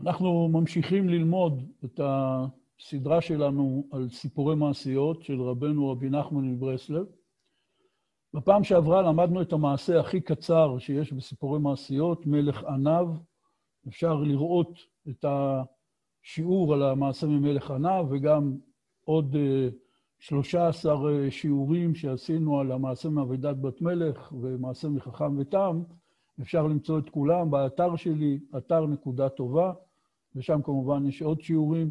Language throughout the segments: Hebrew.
אנחנו ממשיכים ללמוד את הסדרה שלנו על סיפורי מעשיות של רבנו רבי נחמן מברסלב. בפעם שעברה למדנו את המעשה הכי קצר שיש בסיפורי מעשיות, מלך עניו. אפשר לראות את השיעור על המעשה ממלך עניו, וגם עוד 13 אה, שיעורים שעשינו על המעשה מאבידת בת מלך ומעשה מחכם ותם. אפשר למצוא את כולם באתר שלי, אתר נקודה טובה. ושם כמובן יש עוד שיעורים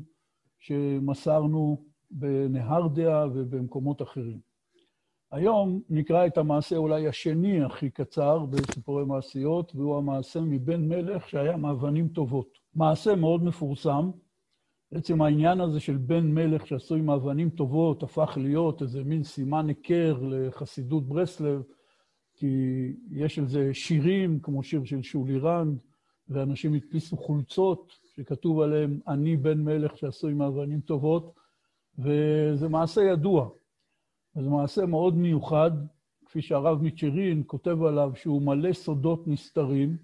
שמסרנו בנהרדיה ובמקומות אחרים. היום נקרא את המעשה אולי השני הכי קצר בסיפורי מעשיות, והוא המעשה מבן מלך שהיה מאבנים טובות. מעשה מאוד מפורסם. בעצם העניין הזה של בן מלך שעשוי מאבנים טובות הפך להיות איזה מין סימן היכר לחסידות ברסלב, כי יש על זה שירים, כמו שיר של שולי רנד, ואנשים הדפיסו חולצות שכתוב עליהם, אני בן מלך שעשוי מאבנים טובות, וזה מעשה ידוע. זה מעשה מאוד מיוחד, כפי שהרב מצ'רין כותב עליו שהוא מלא סודות נסתרים,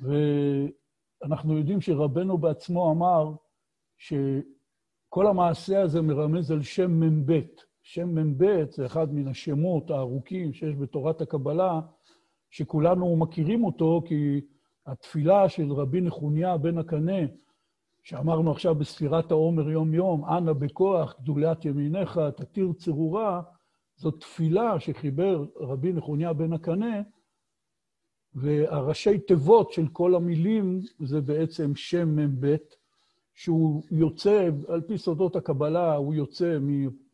ואנחנו יודעים שרבנו בעצמו אמר שכל המעשה הזה מרמז על שם מ"ב. שם מ"ב זה אחד מן השמות הארוכים שיש בתורת הקבלה, שכולנו מכירים אותו כי התפילה של רבי נחוניה בן הקנה, שאמרנו עכשיו בספירת העומר יום-יום, אנא בכוח, גדולת ימיניך, תתיר צרורה, זאת תפילה שחיבר רבי נחוניה בן הקנה, והראשי תיבות של כל המילים זה בעצם שם מ"ב, שהוא יוצא, על פי סודות הקבלה, הוא יוצא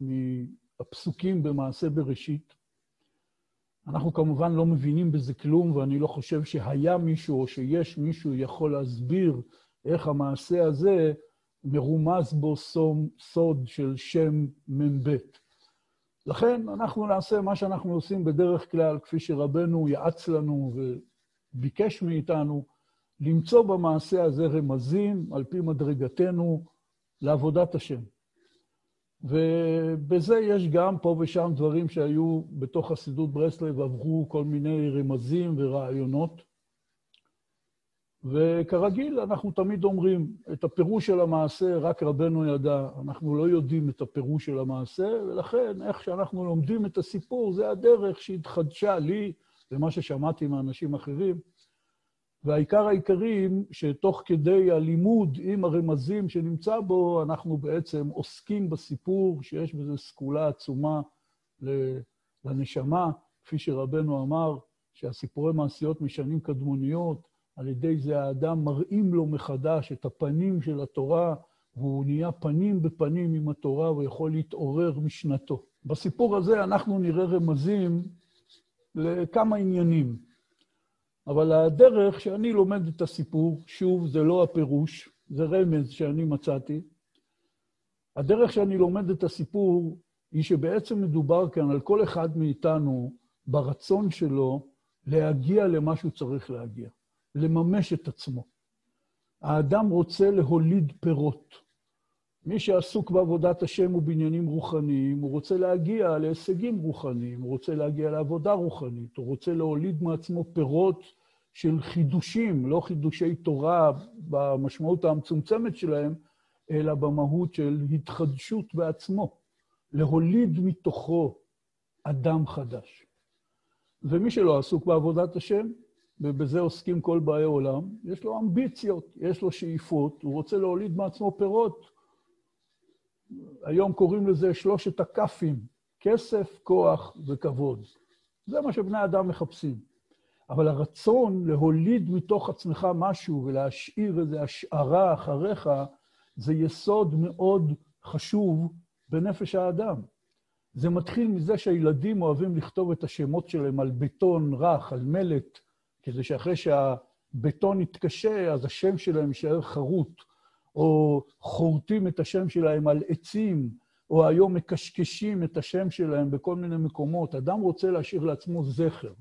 מהפסוקים במעשה בראשית. אנחנו כמובן לא מבינים בזה כלום, ואני לא חושב שהיה מישהו או שיש מישהו יכול להסביר איך המעשה הזה מרומז בו סום, סוד של שם מ"ב. לכן אנחנו נעשה מה שאנחנו עושים בדרך כלל, כפי שרבנו יעץ לנו וביקש מאיתנו, למצוא במעשה הזה רמזים על פי מדרגתנו לעבודת השם. ובזה יש גם פה ושם דברים שהיו בתוך חסידות ברסלב, עברו כל מיני רמזים ורעיונות. וכרגיל, אנחנו תמיד אומרים, את הפירוש של המעשה רק רבנו ידע. אנחנו לא יודעים את הפירוש של המעשה, ולכן איך שאנחנו לומדים את הסיפור, זה הדרך שהתחדשה לי ומה ששמעתי מאנשים אחרים. והעיקר העיקרים, שתוך כדי הלימוד עם הרמזים שנמצא בו, אנחנו בעצם עוסקים בסיפור שיש בזה סגולה עצומה לנשמה, כפי שרבנו אמר, שהסיפורי מעשיות משנים קדמוניות, על ידי זה האדם מראים לו מחדש את הפנים של התורה, והוא נהיה פנים בפנים עם התורה, והוא יכול להתעורר משנתו. בסיפור הזה אנחנו נראה רמזים לכמה עניינים. אבל הדרך שאני לומד את הסיפור, שוב, זה לא הפירוש, זה רמז שאני מצאתי. הדרך שאני לומד את הסיפור היא שבעצם מדובר כאן על כל אחד מאיתנו ברצון שלו להגיע למה שהוא צריך להגיע, לממש את עצמו. האדם רוצה להוליד פירות. מי שעסוק בעבודת השם ובעניינים רוחניים, הוא רוצה להגיע להישגים רוחניים, הוא רוצה להגיע לעבודה רוחנית, הוא רוצה להוליד מעצמו פירות של חידושים, לא חידושי תורה במשמעות המצומצמת שלהם, אלא במהות של התחדשות בעצמו, להוליד מתוכו אדם חדש. ומי שלא עסוק בעבודת השם, ובזה עוסקים כל באי עולם, יש לו אמביציות, יש לו שאיפות, הוא רוצה להוליד מעצמו פירות. היום קוראים לזה שלושת הכ"פים, כסף, כוח וכבוד. זה מה שבני אדם מחפשים. אבל הרצון להוליד מתוך עצמך משהו ולהשאיר איזו השערה אחריך, זה יסוד מאוד חשוב בנפש האדם. זה מתחיל מזה שהילדים אוהבים לכתוב את השמות שלהם על בטון רך, על מלט, כדי שאחרי שהבטון יתקשה, אז השם שלהם יישאר חרוט, או חורטים את השם שלהם על עצים, או היום מקשקשים את השם שלהם בכל מיני מקומות. אדם רוצה להשאיר לעצמו זכר.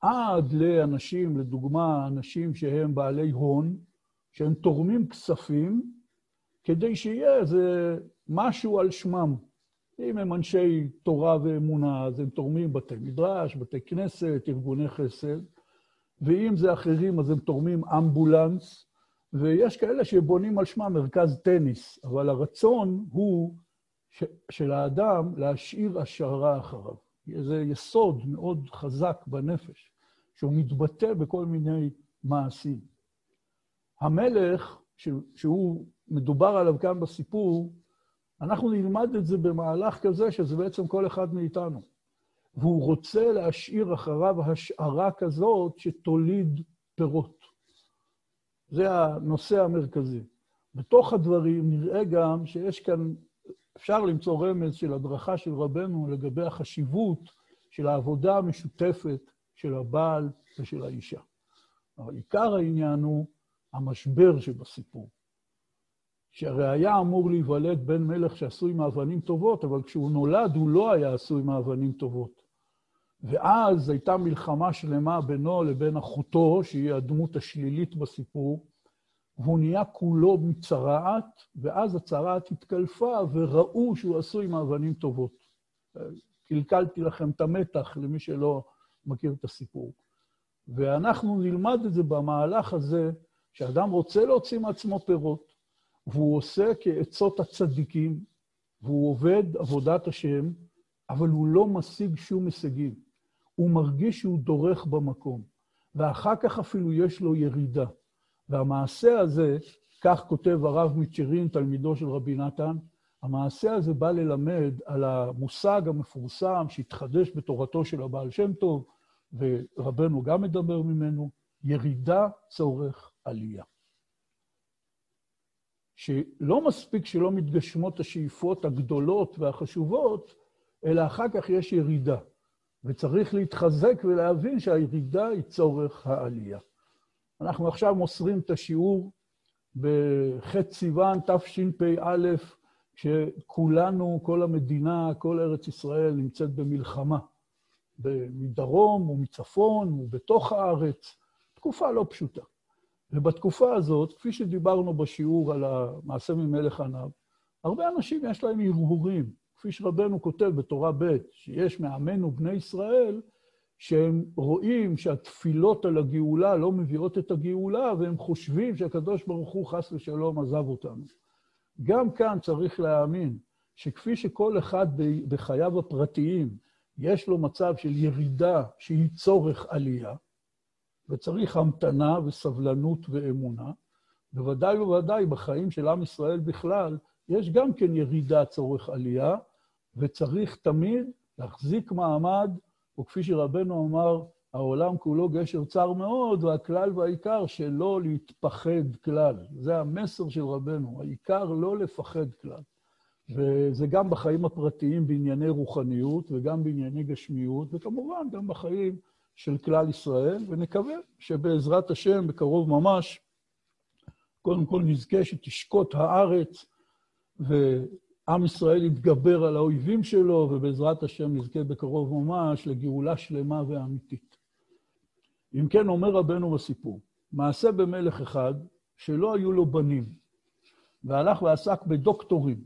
עד לאנשים, לדוגמה, אנשים שהם בעלי הון, שהם תורמים כספים, כדי שיהיה איזה משהו על שמם. אם הם אנשי תורה ואמונה, אז הם תורמים בתי מדרש, בתי כנסת, ארגוני חסד, ואם זה אחרים, אז הם תורמים אמבולנס, ויש כאלה שבונים על שמם מרכז טניס, אבל הרצון הוא ש, של האדם להשאיר השערה אחריו. זה יסוד מאוד חזק בנפש, שהוא מתבטא בכל מיני מעשים. המלך, שהוא מדובר עליו כאן בסיפור, אנחנו נלמד את זה במהלך כזה, שזה בעצם כל אחד מאיתנו. והוא רוצה להשאיר אחריו השערה כזאת שתוליד פירות. זה הנושא המרכזי. בתוך הדברים נראה גם שיש כאן, אפשר למצוא רמז של הדרכה של רבנו לגבי החשיבות של העבודה המשותפת של הבעל ושל האישה. אבל עיקר העניין הוא המשבר שבסיפור. שהרי היה אמור להיוולד בן מלך שעשוי מאבנים טובות, אבל כשהוא נולד הוא לא היה עשוי מאבנים טובות. ואז הייתה מלחמה שלמה בינו לבין אחותו, שהיא הדמות השלילית בסיפור, והוא נהיה כולו מצרעת, ואז הצרעת התקלפה וראו שהוא עשוי מאבנים טובות. קלקלתי לכם את המתח למי שלא מכיר את הסיפור. ואנחנו נלמד את זה במהלך הזה, שאדם רוצה להוציא מעצמו פירות, והוא עושה כעצות הצדיקים, והוא עובד עבודת השם, אבל הוא לא משיג שום הישגים. הוא מרגיש שהוא דורך במקום, ואחר כך אפילו יש לו ירידה. והמעשה הזה, כך כותב הרב מצ'רין, תלמידו של רבי נתן, המעשה הזה בא ללמד על המושג המפורסם שהתחדש בתורתו של הבעל שם טוב, ורבנו גם מדבר ממנו, ירידה צורך עלייה. שלא מספיק שלא מתגשמות השאיפות הגדולות והחשובות, אלא אחר כך יש ירידה. וצריך להתחזק ולהבין שהירידה היא צורך העלייה. אנחנו עכשיו מוסרים את השיעור בח' סיוון תשפ"א, כשכולנו, כל המדינה, כל ארץ ישראל נמצאת במלחמה. מדרום ומצפון ובתוך הארץ, תקופה לא פשוטה. ובתקופה הזאת, כפי שדיברנו בשיעור על המעשה ממלך עניו, הרבה אנשים יש להם הרהורים, כפי שרבנו כותב בתורה ב', שיש מעמנו בני ישראל, שהם רואים שהתפילות על הגאולה לא מביאות את הגאולה, והם חושבים שהקדוש ברוך הוא חס ושלום עזב אותנו. גם כאן צריך להאמין שכפי שכל אחד בחייו הפרטיים יש לו מצב של ירידה שהיא צורך עלייה, וצריך המתנה וסבלנות ואמונה, בוודאי ובוודאי בחיים של עם ישראל בכלל, יש גם כן ירידה צורך עלייה, וצריך תמיד להחזיק מעמד, וכפי שרבנו אמר, העולם כולו גשר צר מאוד, והכלל והעיקר שלא להתפחד כלל. זה המסר של רבנו, העיקר לא לפחד כלל. וזה גם בחיים הפרטיים בענייני רוחניות, וגם בענייני גשמיות, וכמובן גם בחיים של כלל ישראל, ונקווה שבעזרת השם, בקרוב ממש, קודם כל נזכה שתשקוט הארץ, ועם ישראל יתגבר על האויבים שלו, ובעזרת השם נזכה בקרוב ממש לגאולה שלמה ואמיתית. אם כן, אומר רבנו בסיפור, מעשה במלך אחד שלא היו לו בנים, והלך ועסק בדוקטורים,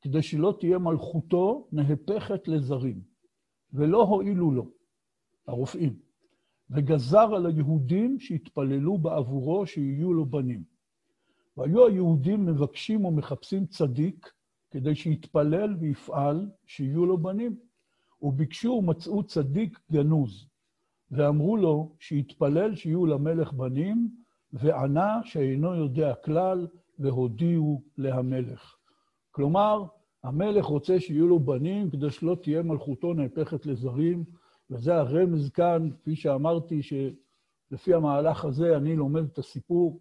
כדי שלא תהיה מלכותו נהפכת לזרים, ולא הועילו לו. הרופאים, וגזר על היהודים שהתפללו בעבורו שיהיו לו בנים. והיו היהודים מבקשים ומחפשים צדיק כדי שיתפלל ויפעל שיהיו לו בנים. וביקשו ומצאו צדיק גנוז, ואמרו לו שיתפלל שיהיו למלך בנים, וענה שאינו יודע כלל, והודיעו להמלך. כלומר, המלך רוצה שיהיו לו בנים כדי שלא תהיה מלכותו נהפכת לזרים, וזה הרמז כאן, כפי שאמרתי, שלפי המהלך הזה אני לומד את הסיפור,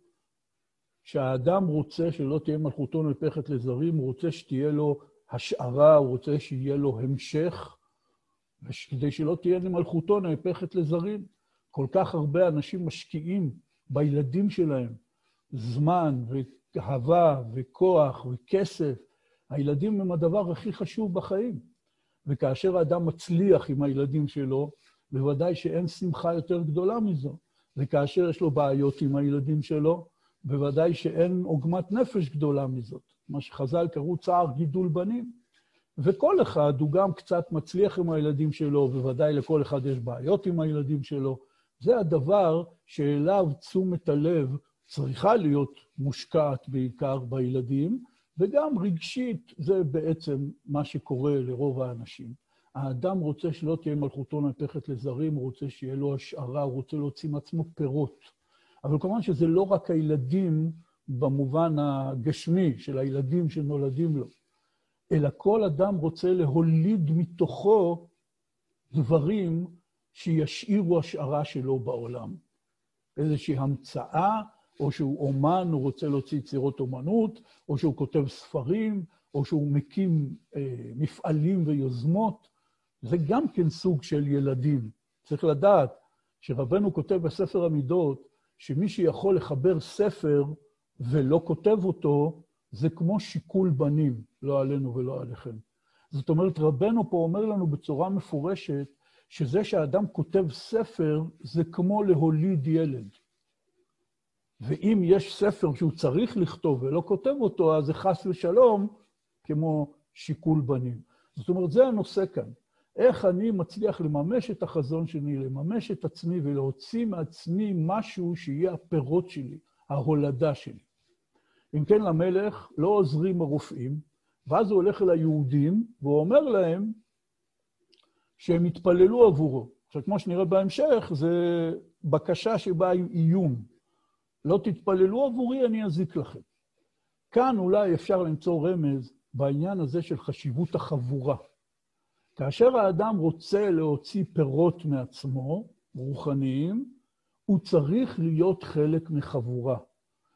שהאדם רוצה שלא תהיה מלכותו נהפכת לזרים, הוא רוצה שתהיה לו השערה, הוא רוצה שיהיה לו המשך, וכדי שלא תהיה מלכותו נהפכת לזרים. כל כך הרבה אנשים משקיעים בילדים שלהם זמן ואהבה וכוח וכסף. הילדים הם הדבר הכי חשוב בחיים. וכאשר האדם מצליח עם הילדים שלו, בוודאי שאין שמחה יותר גדולה מזו. וכאשר יש לו בעיות עם הילדים שלו, בוודאי שאין עוגמת נפש גדולה מזאת. מה שחז"ל קראו צער גידול בנים. וכל אחד הוא גם קצת מצליח עם הילדים שלו, בוודאי לכל אחד יש בעיות עם הילדים שלו. זה הדבר שאליו תשומת הלב צריכה להיות מושקעת בעיקר בילדים, וגם רגשית, זה בעצם מה שקורה לרוב האנשים. האדם רוצה שלא תהיה מלכותו נהפכת לזרים, הוא רוצה שיהיה לו השערה, הוא רוצה להוציא מעצמו פירות. אבל כמובן שזה לא רק הילדים במובן הגשמי של הילדים שנולדים לו, אלא כל אדם רוצה להוליד מתוכו דברים שישאירו השערה שלו בעולם. איזושהי המצאה, או שהוא אומן, הוא רוצה להוציא יצירות אומנות, או שהוא כותב ספרים, או שהוא מקים אה, מפעלים ויוזמות. זה גם כן סוג של ילדים. צריך לדעת שרבנו כותב בספר המידות, שמי שיכול לחבר ספר ולא כותב אותו, זה כמו שיקול בנים, לא עלינו ולא עליכם. זאת אומרת, רבנו פה אומר לנו בצורה מפורשת, שזה שאדם כותב ספר, זה כמו להוליד ילד. ואם יש ספר שהוא צריך לכתוב ולא כותב אותו, אז זה חס ושלום כמו שיקול בנים. זאת אומרת, זה הנושא כאן. איך אני מצליח לממש את החזון שלי, לממש את עצמי ולהוציא מעצמי משהו שיהיה הפירות שלי, ההולדה שלי. אם כן, למלך לא עוזרים הרופאים, ואז הוא הולך אל היהודים והוא אומר להם שהם יתפללו עבורו. עכשיו, כמו שנראה בהמשך, זה בקשה שבאה עם איום. לא תתפללו עבורי, אני אזיק לכם. כאן אולי אפשר למצוא רמז בעניין הזה של חשיבות החבורה. כאשר האדם רוצה להוציא פירות מעצמו, רוחניים, הוא צריך להיות חלק מחבורה.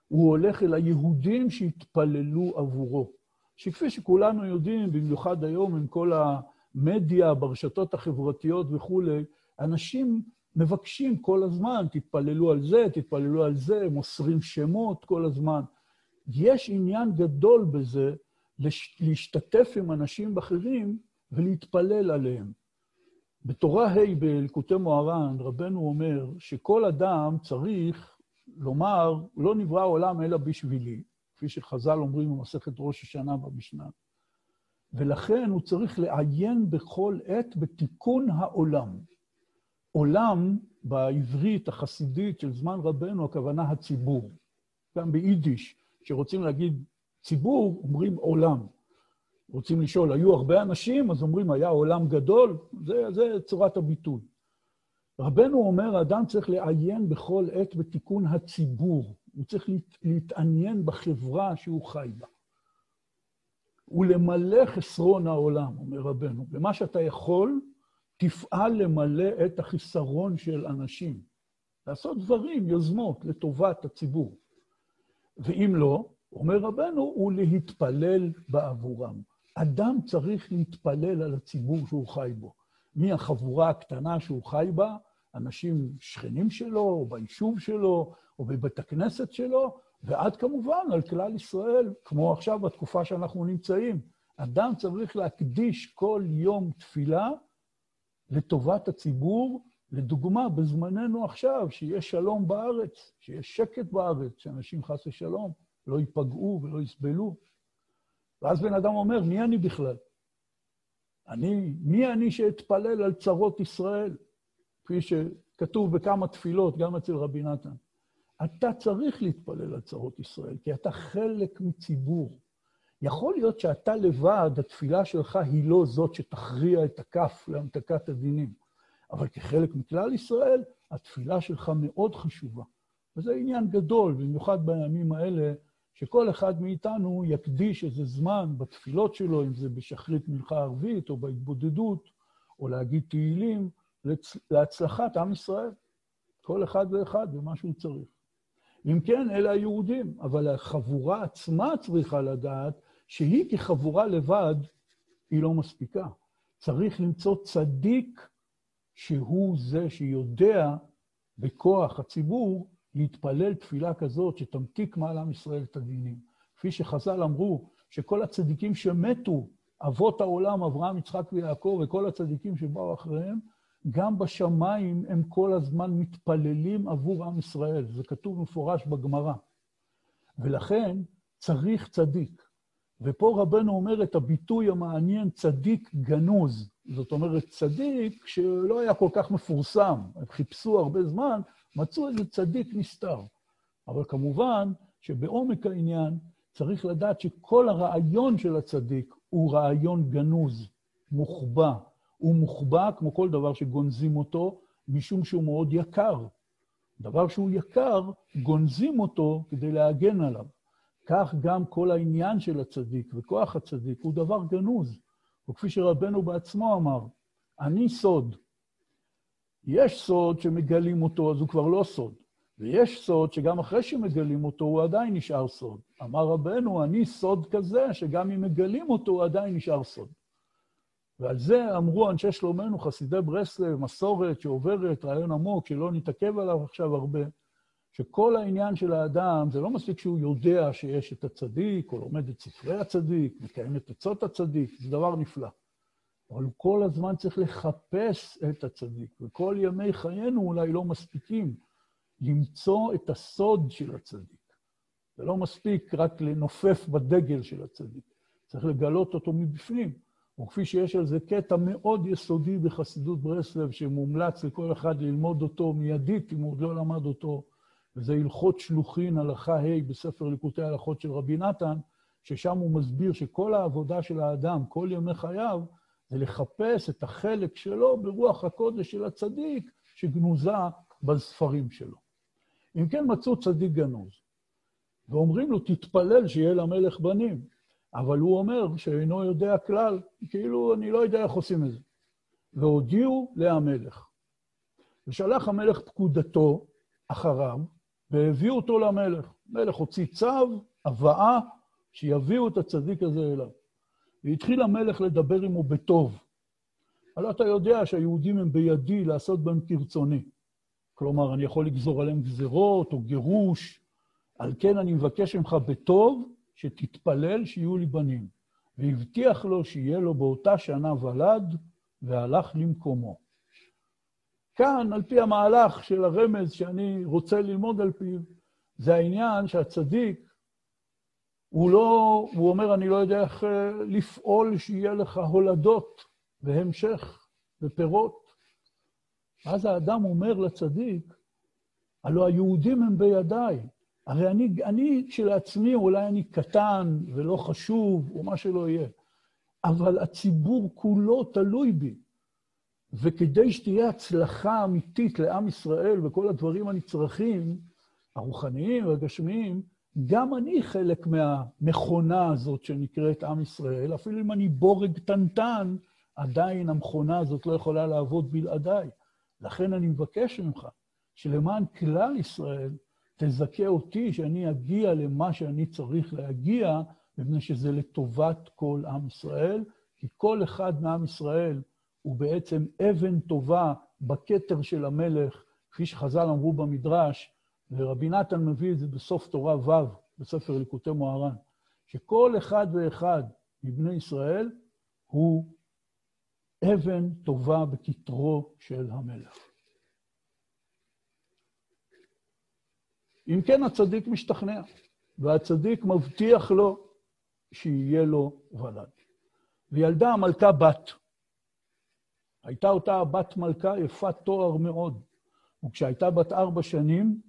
הוא הולך אל היהודים שהתפללו עבורו. שכפי שכולנו יודעים, במיוחד היום עם כל המדיה, ברשתות החברתיות וכולי, אנשים מבקשים כל הזמן, תתפללו על זה, תתפללו על זה, מוסרים שמות כל הזמן. יש עניין גדול בזה להשתתף עם אנשים אחרים ולהתפלל עליהם. בתורה ה' בלקוטי מוהר"ן, רבנו אומר שכל אדם צריך לומר, לא נברא העולם אלא בשבילי, כפי שחז"ל אומרים במסכת ראש השנה במשנה, ולכן הוא צריך לעיין בכל עת בתיקון העולם. עולם, בעברית החסידית של זמן רבנו, הכוונה הציבור. גם ביידיש, כשרוצים להגיד ציבור, אומרים עולם. רוצים לשאול, היו הרבה אנשים? אז אומרים, היה עולם גדול? זה, זה צורת הביטוי. רבנו אומר, האדם צריך לעיין בכל עת בתיקון הציבור. הוא צריך להת, להתעניין בחברה שהוא חי בה. ולמלא חסרון העולם, אומר רבנו. במה שאתה יכול, תפעל למלא את החיסרון של אנשים. לעשות דברים, יוזמות, לטובת הציבור. ואם לא, אומר רבנו, הוא להתפלל בעבורם. אדם צריך להתפלל על הציבור שהוא חי בו. מהחבורה הקטנה שהוא חי בה, אנשים שכנים שלו, או ביישוב שלו, או בבית הכנסת שלו, ועד כמובן על כלל ישראל, כמו עכשיו בתקופה שאנחנו נמצאים. אדם צריך להקדיש כל יום תפילה לטובת הציבור, לדוגמה, בזמננו עכשיו, שיש שלום בארץ, שיש שקט בארץ, שאנשים חס ושלום לא ייפגעו ולא יסבלו. ואז בן אדם אומר, מי אני בכלל? אני, מי אני שאתפלל על צרות ישראל? כפי שכתוב בכמה תפילות, גם אצל רבי נתן. אתה צריך להתפלל על צרות ישראל, כי אתה חלק מציבור. יכול להיות שאתה לבד, התפילה שלך היא לא זאת שתכריע את הכף להמתקת הדינים, אבל כחלק מכלל ישראל, התפילה שלך מאוד חשובה. וזה עניין גדול, במיוחד בימים האלה, שכל אחד מאיתנו יקדיש איזה זמן בתפילות שלו, אם זה בשחרית מלכה ערבית או בהתבודדות, או להגיד תהילים, להצלחת עם ישראל. כל אחד ואחד במה שהוא צריך. אם כן, אלה היהודים, אבל החבורה עצמה צריכה לדעת שהיא כחבורה לבד, היא לא מספיקה. צריך למצוא צדיק שהוא זה שיודע בכוח הציבור להתפלל תפילה כזאת שתמתיק מעל עם ישראל את הדינים. כפי שחז"ל אמרו, שכל הצדיקים שמתו, אבות העולם, אברהם, יצחק ויעקב, וכל הצדיקים שבאו אחריהם, גם בשמיים הם כל הזמן מתפללים עבור עם ישראל. זה כתוב מפורש בגמרא. ולכן צריך צדיק. ופה רבנו אומר את הביטוי המעניין, צדיק גנוז. זאת אומרת, צדיק שלא היה כל כך מפורסם, הם חיפשו הרבה זמן, מצאו איזה צדיק נסתר. אבל כמובן שבעומק העניין צריך לדעת שכל הרעיון של הצדיק הוא רעיון גנוז, מוחבא. הוא מוחבא כמו כל דבר שגונזים אותו, משום שהוא מאוד יקר. דבר שהוא יקר, גונזים אותו כדי להגן עליו. כך גם כל העניין של הצדיק וכוח הצדיק הוא דבר גנוז. וכפי שרבנו בעצמו אמר, אני סוד. יש סוד שמגלים אותו, אז הוא כבר לא סוד. ויש סוד שגם אחרי שמגלים אותו, הוא עדיין נשאר סוד. אמר רבנו, אני סוד כזה, שגם אם מגלים אותו, הוא עדיין נשאר סוד. ועל זה אמרו אנשי שלומנו, חסידי ברסלב, מסורת שעוברת, רעיון עמוק, שלא נתעכב עליו עכשיו הרבה, שכל העניין של האדם, זה לא מספיק שהוא יודע שיש את הצדיק, או לומד את ספרי הצדיק, מקיים את עצות הצדיק, זה דבר נפלא. אבל הוא כל הזמן צריך לחפש את הצדיק, וכל ימי חיינו אולי לא מספיקים למצוא את הסוד של הצדיק. זה לא מספיק רק לנופף בדגל של הצדיק, צריך לגלות אותו מבפנים. וכפי שיש על זה קטע מאוד יסודי בחסידות ברסלב, שמומלץ לכל אחד ללמוד אותו מיידית, אם הוא עוד לא למד אותו, וזה הלכות שלוחין, הלכה ה' בספר ליקוטי ההלכות של רבי נתן, ששם הוא מסביר שכל העבודה של האדם, כל ימי חייו, זה לחפש את החלק שלו ברוח הקודש של הצדיק, שגנוזה בספרים שלו. אם כן מצאו צדיק גנוז, ואומרים לו, תתפלל שיהיה למלך בנים. אבל הוא אומר שאינו יודע כלל, כאילו אני לא יודע איך עושים את זה. והודיעו להמלך. ושלח המלך פקודתו אחריו, והביאו אותו למלך. המלך הוציא צו, הבאה, שיביאו את הצדיק הזה אליו. והתחיל המלך לדבר עמו בטוב. הלא אתה יודע שהיהודים הם בידי לעשות בהם כרצוני. כלומר, אני יכול לגזור עליהם גזרות או גירוש, על כן אני מבקש ממך בטוב שתתפלל שיהיו לי בנים. והבטיח לו שיהיה לו באותה שנה ולד, והלך למקומו. כאן, על פי המהלך של הרמז שאני רוצה ללמוד על פיו, זה העניין שהצדיק, הוא לא, הוא אומר, אני לא יודע איך אה, לפעול שיהיה לך הולדות והמשך ופירות. אז האדם אומר לצדיק, הלוא היהודים הם בידיי, הרי אני, אני כשלעצמי, אולי אני קטן ולא חשוב, או מה שלא יהיה, אבל הציבור כולו תלוי בי. וכדי שתהיה הצלחה אמיתית לעם ישראל וכל הדברים הנצרכים, הרוחניים והגשמיים, גם אני חלק מהמכונה הזאת שנקראת עם ישראל. אפילו אם אני בורג קטנטן, עדיין המכונה הזאת לא יכולה לעבוד בלעדיי. לכן אני מבקש ממך, שלמען כלל ישראל, תזכה אותי שאני אגיע למה שאני צריך להגיע, מפני שזה לטובת כל עם ישראל, כי כל אחד מעם ישראל הוא בעצם אבן טובה בכתר של המלך, כפי שחז"ל אמרו במדרש, ורבי נתן מביא את זה בסוף תורה ו', בספר ליקוטי מוהר"ן, שכל אחד ואחד מבני ישראל הוא אבן טובה בכתרו של המלך. אם כן, הצדיק משתכנע, והצדיק מבטיח לו שיהיה לו ולד. וילדה המלכה בת. הייתה אותה בת מלכה יפת תואר מאוד, וכשהייתה בת ארבע שנים,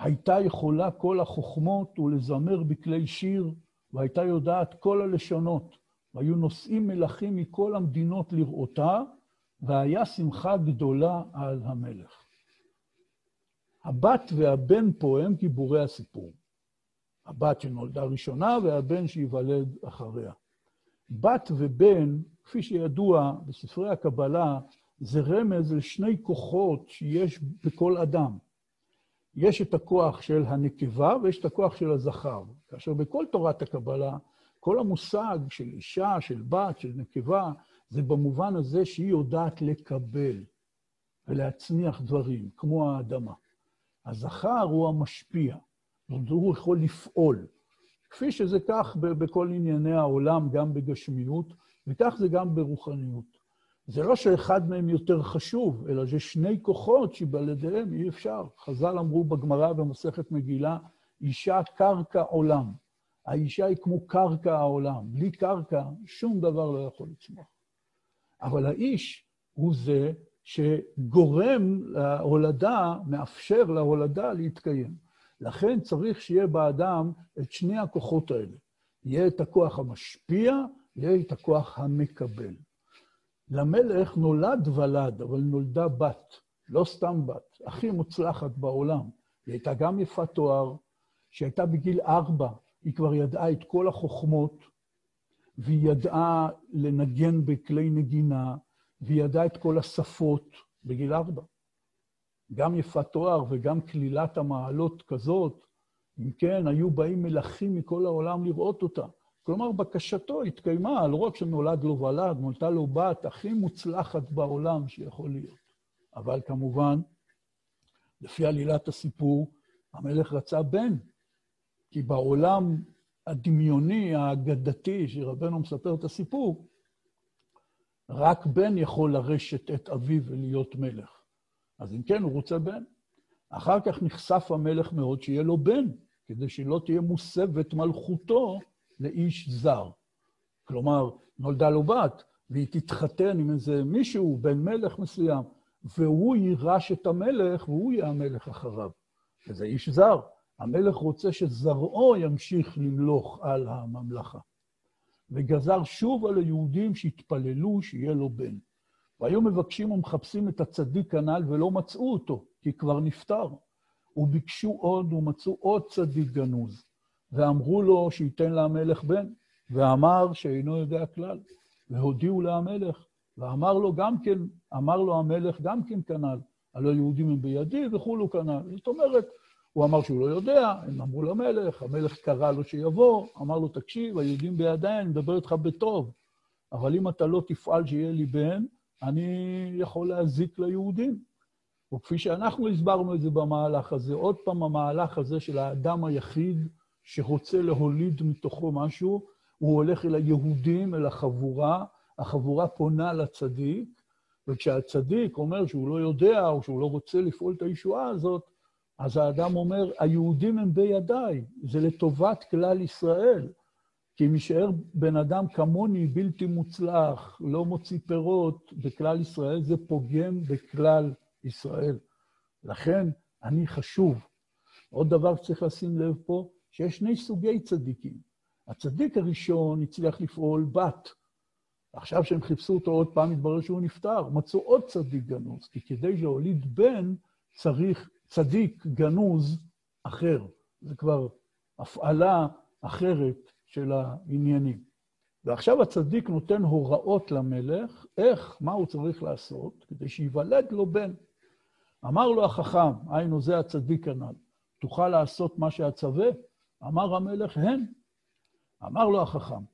הייתה יכולה כל החוכמות ולזמר בכלי שיר, והייתה יודעת כל הלשונות, והיו נושאים מלכים מכל המדינות לראותה, והיה שמחה גדולה על המלך. הבת והבן פה הם גיבורי הסיפור. הבת שנולדה ראשונה והבן שייוולד אחריה. בת ובן, כפי שידוע בספרי הקבלה, זה רמז לשני כוחות שיש בכל אדם. יש את הכוח של הנקבה ויש את הכוח של הזכר. כאשר בכל תורת הקבלה, כל המושג של אישה, של בת, של נקבה, זה במובן הזה שהיא יודעת לקבל ולהצניח דברים, כמו האדמה. הזכר הוא המשפיע, הוא יכול לפעול. כפי שזה כך בכל ענייני העולם, גם בגשמיות, וכך זה גם ברוחניות. זה לא שאחד מהם יותר חשוב, אלא זה שני כוחות שבלעדיהם אי אפשר. חז"ל אמרו בגמרא במסכת מגילה, אישה קרקע עולם. האישה היא כמו קרקע העולם. בלי קרקע, שום דבר לא יכול לצמוח. אבל האיש הוא זה שגורם להולדה, מאפשר להולדה להתקיים. לכן צריך שיהיה באדם את שני הכוחות האלה. יהיה את הכוח המשפיע, יהיה את הכוח המקבל. למלך נולד ולד, אבל נולדה בת, לא סתם בת, הכי מוצלחת בעולם. היא הייתה גם יפת תואר, שהייתה בגיל ארבע, היא כבר ידעה את כל החוכמות, והיא ידעה לנגן בכלי נגינה, והיא ידעה את כל השפות בגיל ארבע. גם יפת תואר וגם כלילת המעלות כזאת, אם כן, היו באים מלכים מכל העולם לראות אותה. כלומר, בקשתו התקיימה, לא רק שנולד לו ולד, נולדה לו בת הכי מוצלחת בעולם שיכול להיות. אבל כמובן, לפי עלילת הסיפור, המלך רצה בן, כי בעולם הדמיוני, האגדתי, שרבנו מספר את הסיפור, רק בן יכול לרשת את אביו ולהיות מלך. אז אם כן, הוא רוצה בן. אחר כך נחשף המלך מאוד שיהיה לו בן, כדי שלא תהיה מוסבת מלכותו לאיש זר. כלומר, נולדה לו בת, והיא תתחתן עם איזה מישהו, בן מלך מסוים, והוא יירש את המלך, והוא יהיה המלך אחריו. וזה איש זר. המלך רוצה שזרעו ימשיך למלוך על הממלכה. וגזר שוב על היהודים שהתפללו שיהיה לו בן. והיו מבקשים ומחפשים את הצדיק הנ"ל ולא מצאו אותו, כי כבר נפטר. וביקשו עוד ומצאו עוד צדיק גנוז, ואמרו לו שייתן למלך בן, ואמר שאינו יודע כלל. והודיעו למלך, ואמר לו גם כן, אמר לו המלך גם כן כנ"ל, הלא יהודים הם בידי וכולו כנ"ל. זאת אומרת, הוא אמר שהוא לא יודע, הם אמרו למלך, המלך קרא לו שיבוא, אמר לו, תקשיב, היהודים בידיי, אני מדבר איתך בטוב, אבל אם אתה לא תפעל שיהיה לי בן, אני יכול להזיק ליהודים. וכפי שאנחנו הסברנו את זה במהלך הזה, עוד פעם המהלך הזה של האדם היחיד שרוצה להוליד מתוכו משהו, הוא הולך אל היהודים, אל החבורה, החבורה פונה לצדיק, וכשהצדיק אומר שהוא לא יודע או שהוא לא רוצה לפעול את הישועה הזאת, אז האדם אומר, היהודים הם בידיי, זה לטובת כלל ישראל. כי אם יישאר בן אדם כמוני, בלתי מוצלח, לא מוציא פירות בכלל ישראל, זה פוגם בכלל ישראל. לכן אני חשוב. עוד דבר שצריך לשים לב פה, שיש שני סוגי צדיקים. הצדיק הראשון הצליח לפעול בת. עכשיו שהם חיפשו אותו עוד פעם, התברר שהוא נפטר. מצאו עוד צדיק גנוז, כי כדי להוליד בן צריך צדיק גנוז אחר. זה כבר הפעלה אחרת של העניינים. ועכשיו הצדיק נותן הוראות למלך איך, מה הוא צריך לעשות כדי שייוולד לו בן. אמר לו החכם, היינו זה הצדיק הנ"ל, תוכל לעשות מה שאצווה? אמר המלך, הן. אמר לו החכם,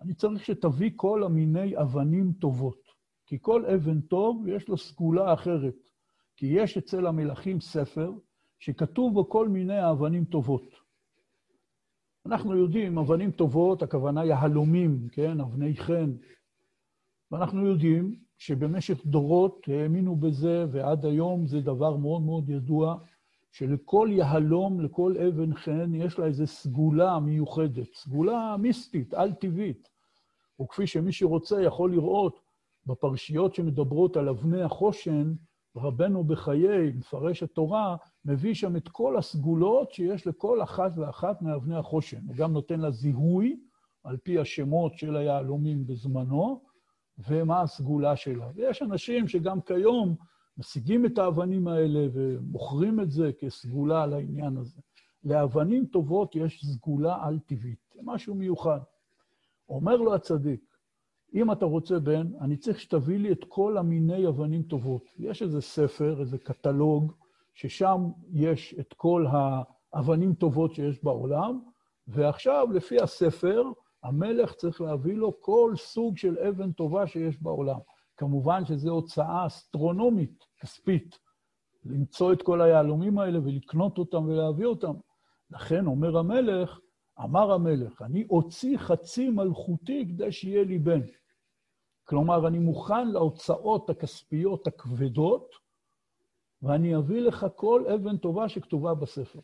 אני צריך שתביא כל המיני אבנים טובות, כי כל אבן טוב יש לו סגולה אחרת, כי יש אצל המלכים ספר שכתוב בו כל מיני אבנים טובות. אנחנו יודעים, אבנים טובות, הכוונה יהלומים, כן? אבני חן. ואנחנו יודעים שבמשך דורות האמינו בזה, ועד היום זה דבר מאוד מאוד ידוע, שלכל יהלום, לכל אבן חן, יש לה איזו סגולה מיוחדת, סגולה מיסטית, על-טבעית. וכפי שמי שרוצה יכול לראות בפרשיות שמדברות על אבני החושן, רבנו בחיי, מפרש התורה, מביא שם את כל הסגולות שיש לכל אחת ואחת מאבני החושן. הוא גם נותן לה זיהוי על פי השמות של היהלומים בזמנו, ומה הסגולה שלה. ויש אנשים שגם כיום משיגים את האבנים האלה ומוכרים את זה כסגולה לעניין הזה. לאבנים טובות יש סגולה על-טבעית, משהו מיוחד. אומר לו הצדיק, אם אתה רוצה בן, אני צריך שתביא לי את כל המיני אבנים טובות. יש איזה ספר, איזה קטלוג, ששם יש את כל האבנים טובות שיש בעולם, ועכשיו, לפי הספר, המלך צריך להביא לו כל סוג של אבן טובה שיש בעולם. כמובן שזו הוצאה אסטרונומית, כספית, למצוא את כל היהלומים האלה ולקנות אותם ולהביא אותם. לכן אומר המלך, אמר המלך, אני אוציא חצי מלכותי כדי שיהיה לי בן. כלומר, אני מוכן להוצאות הכספיות הכבדות, ואני אביא לך כל אבן טובה שכתובה בספר.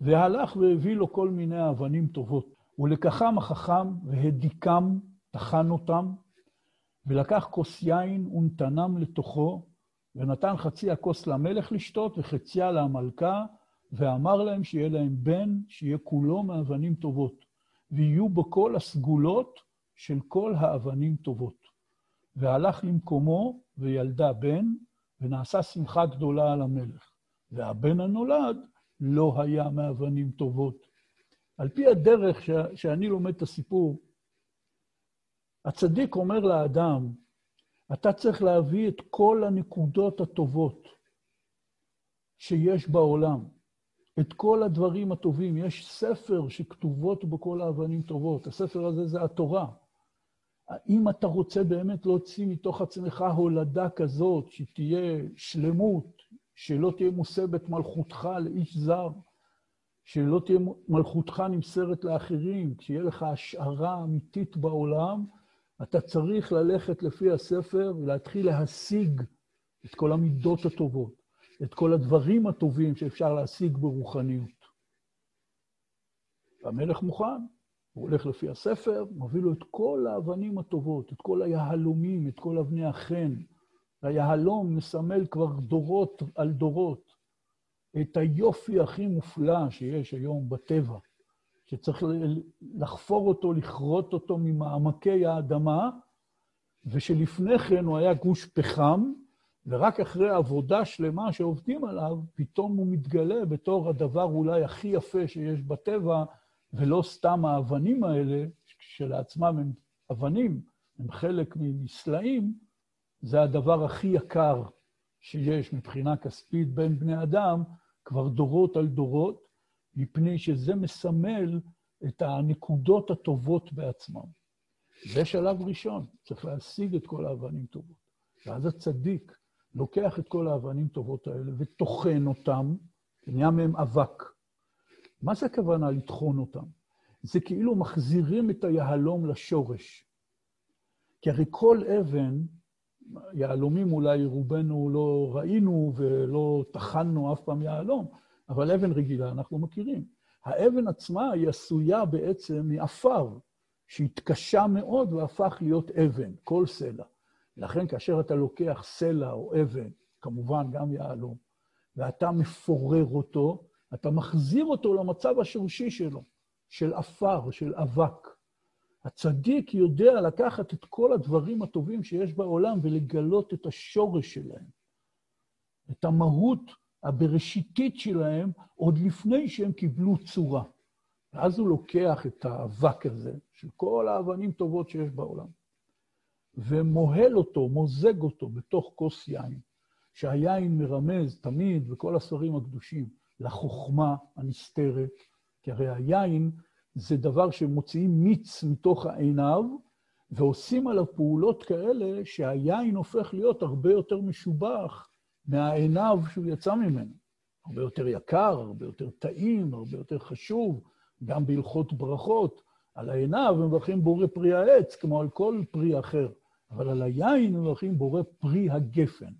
והלך והביא לו כל מיני אבנים טובות. ולקחם החכם והדיקם, טחן אותם, ולקח כוס יין ונתנם לתוכו, ונתן חצי הכוס למלך לשתות וחציה למלכה, ואמר להם שיהיה להם בן, שיהיה כולו מאבנים טובות, ויהיו בו כל הסגולות של כל האבנים טובות. והלך למקומו וילדה בן, ונעשה שמחה גדולה על המלך. והבן הנולד לא היה מאבנים טובות. על פי הדרך ש... שאני לומד את הסיפור, הצדיק אומר לאדם, אתה צריך להביא את כל הנקודות הטובות שיש בעולם, את כל הדברים הטובים. יש ספר שכתובות בו כל האבנים טובות. הספר הזה זה התורה. אם אתה רוצה באמת להוציא מתוך עצמך הולדה כזאת, שתהיה שלמות, שלא תהיה מוסבת מלכותך לאיש זר, שלא תהיה מלכותך נמסרת לאחרים, כשיהיה לך השערה אמיתית בעולם, אתה צריך ללכת לפי הספר ולהתחיל להשיג את כל המידות הטובות, את כל הדברים הטובים שאפשר להשיג ברוחניות. והמלך מוכן, הוא הולך לפי הספר, מביא לו את כל האבנים הטובות, את כל היהלומים, את כל אבני החן. היהלום מסמל כבר דורות על דורות את היופי הכי מופלא שיש היום בטבע. שצריך לחפור אותו, לכרות אותו ממעמקי האדמה, ושלפני כן הוא היה גוש פחם, ורק אחרי עבודה שלמה שעובדים עליו, פתאום הוא מתגלה בתור הדבר אולי הכי יפה שיש בטבע, ולא סתם האבנים האלה, כשלעצמם הם אבנים, הם חלק מסלעים, זה הדבר הכי יקר שיש מבחינה כספית בין בני אדם, כבר דורות על דורות, מפני שזה מסמל את הנקודות הטובות בעצמם. זה שלב ראשון, צריך להשיג את כל האבנים טובות. ואז הצדיק לוקח את כל האבנים טובות האלה וטוחן אותם, נהיה מהם אבק. מה זה הכוונה לטחון אותם? זה כאילו מחזירים את היהלום לשורש. כי הרי כל אבן, יהלומים אולי רובנו לא ראינו ולא טחנו אף פעם יהלום, אבל אבן רגילה אנחנו מכירים. האבן עצמה היא עשויה בעצם מעפר, שהתקשה מאוד והפך להיות אבן, כל סלע. לכן כאשר אתה לוקח סלע או אבן, כמובן גם יהלום, ואתה מפורר אותו, אתה מחזיר אותו למצב השורשי שלו, של עפר, של אבק. הצדיק יודע לקחת את כל הדברים הטובים שיש בעולם ולגלות את השורש שלהם, את המהות הבראשיתית שלהם עוד לפני שהם קיבלו צורה. ואז הוא לוקח את האבק הזה, של כל האבנים טובות שיש בעולם, ומוהל אותו, מוזג אותו בתוך כוס יין, שהיין מרמז תמיד, בכל הספרים הקדושים, לחוכמה הנסתרת, כי הרי היין זה דבר שמוציאים מיץ מתוך העיניו, ועושים עליו פעולות כאלה שהיין הופך להיות הרבה יותר משובח מהעיניו שהוא יצא ממנו. הרבה יותר יקר, הרבה יותר טעים, הרבה יותר חשוב, גם בהלכות ברכות. על העיניו מברכים בורא פרי העץ, כמו על כל פרי אחר, אבל על היין מברכים בורא פרי הגפן.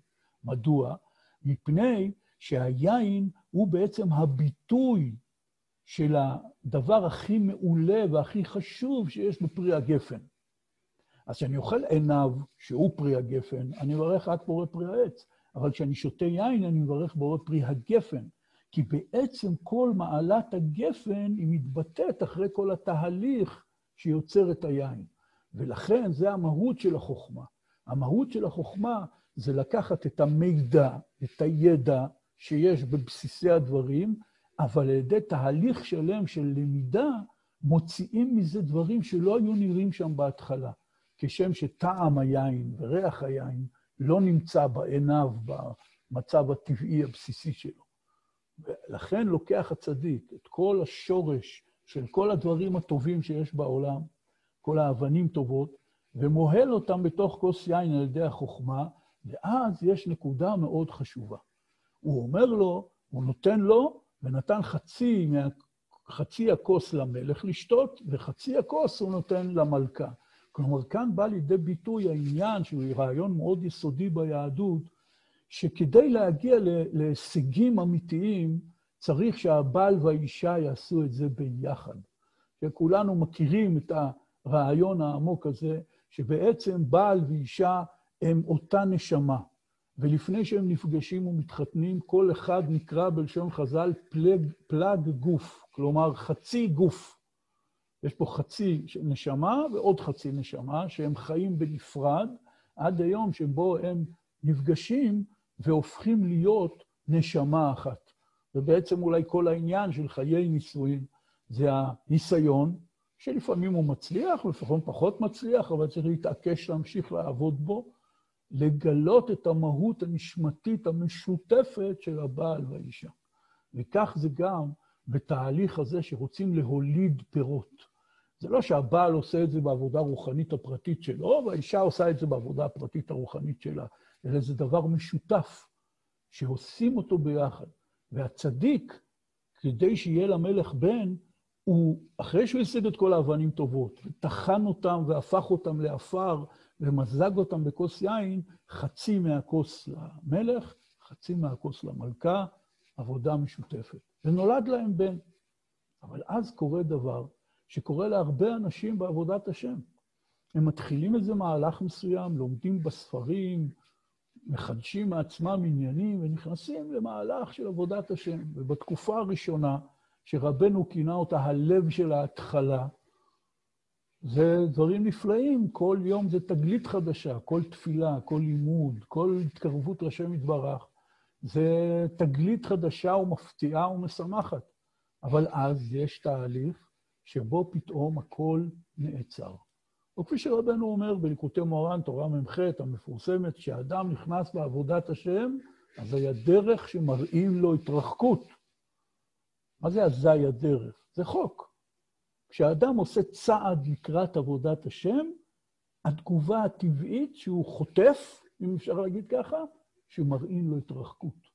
מדוע? מפני שהיין הוא בעצם הביטוי של הדבר הכי מעולה והכי חשוב שיש בפרי הגפן. אז כשאני אוכל עיניו, שהוא פרי הגפן, אני מברך רק בורא פרי העץ. אבל כשאני שותה יין, אני מברך בורא פרי הגפן. כי בעצם כל מעלת הגפן היא מתבטאת אחרי כל התהליך שיוצר את היין. ולכן זה המהות של החוכמה. המהות של החוכמה זה לקחת את המידע, את הידע שיש בבסיסי הדברים, אבל על ידי תהליך שלם של למידה, מוציאים מזה דברים שלא היו נראים שם בהתחלה. כשם שטעם היין וריח היין לא נמצא בעיניו במצב הטבעי הבסיסי שלו. ולכן לוקח הצדיק את כל השורש של כל הדברים הטובים שיש בעולם, כל האבנים טובות, ומוהל אותם בתוך כוס יין על ידי החוכמה, ואז יש נקודה מאוד חשובה. הוא אומר לו, הוא נותן לו, ונתן חצי, מה, חצי הכוס למלך לשתות, וחצי הכוס הוא נותן למלכה. כלומר, כאן בא לידי ביטוי העניין, שהוא רעיון מאוד יסודי ביהדות, שכדי להגיע להישגים אמיתיים, צריך שהבעל והאישה יעשו את זה ביחד. וכולנו מכירים את הרעיון העמוק הזה, שבעצם בעל ואישה הם אותה נשמה. ולפני שהם נפגשים ומתחתנים, כל אחד נקרא בלשון חז"ל פלג, פלג גוף, כלומר חצי גוף. יש פה חצי נשמה ועוד חצי נשמה, שהם חיים בנפרד, עד היום שבו הם נפגשים והופכים להיות נשמה אחת. ובעצם אולי כל העניין של חיי נישואין זה הניסיון, שלפעמים הוא מצליח, לפעמים פחות מצליח, אבל צריך להתעקש להמשיך לעבוד בו, לגלות את המהות הנשמתית המשותפת של הבעל והאישה. וכך זה גם בתהליך הזה שרוצים להוליד פירות. זה לא שהבעל עושה את זה בעבודה הרוחנית הפרטית שלו, והאישה עושה את זה בעבודה הפרטית הרוחנית שלה, אלא זה דבר משותף, שעושים אותו ביחד. והצדיק, כדי שיהיה למלך בן, הוא, אחרי שהוא השיג את כל האבנים טובות, וטחן אותם והפך אותם לעפר, ומזג אותם בכוס יין, חצי מהכוס למלך, חצי מהכוס למלכה, עבודה משותפת. ונולד להם בן. אבל אז קורה דבר שקורה להרבה אנשים בעבודת השם. הם מתחילים איזה מהלך מסוים, לומדים בספרים, מחדשים מעצמם עניינים ונכנסים למהלך של עבודת השם. ובתקופה הראשונה, שרבנו כינה אותה הלב של ההתחלה, זה דברים נפלאים, כל יום זה תגלית חדשה, כל תפילה, כל לימוד, כל התקרבות לשם יתברך. זה תגלית חדשה ומפתיעה ומשמחת. אבל אז יש תהליך שבו פתאום הכל נעצר. וכפי שרבנו אומר בליקוטי מורן, תורה מ"ח המפורסמת, כשאדם נכנס בעבודת השם, אז היה דרך שמראים לו התרחקות. מה זה אזי הדרך? זה חוק. כשאדם עושה צעד לקראת עבודת השם, התגובה הטבעית שהוא חוטף, אם אפשר להגיד ככה, שמראים לו התרחקות.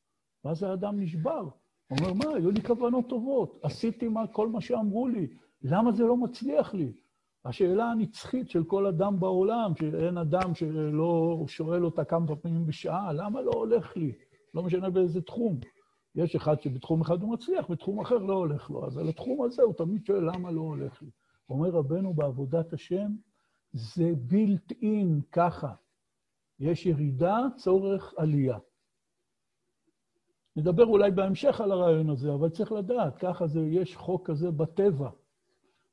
ואז האדם נשבר. הוא אומר, מה, היו לי כוונות טובות, עשיתי מה, כל מה שאמרו לי, למה זה לא מצליח לי? השאלה הנצחית של כל אדם בעולם, שאין אדם שלא שואל אותה כמה פעמים בשעה, למה לא הולך לי? לא משנה באיזה תחום. יש אחד שבתחום אחד הוא מצליח, בתחום אחר לא הולך לו. אז על התחום הזה הוא תמיד שואל למה לא הולך לי. אומר רבנו בעבודת השם, זה בילט אין, ככה. יש ירידה, צורך, עלייה. נדבר אולי בהמשך על הרעיון הזה, אבל צריך לדעת, ככה זה, יש חוק כזה בטבע.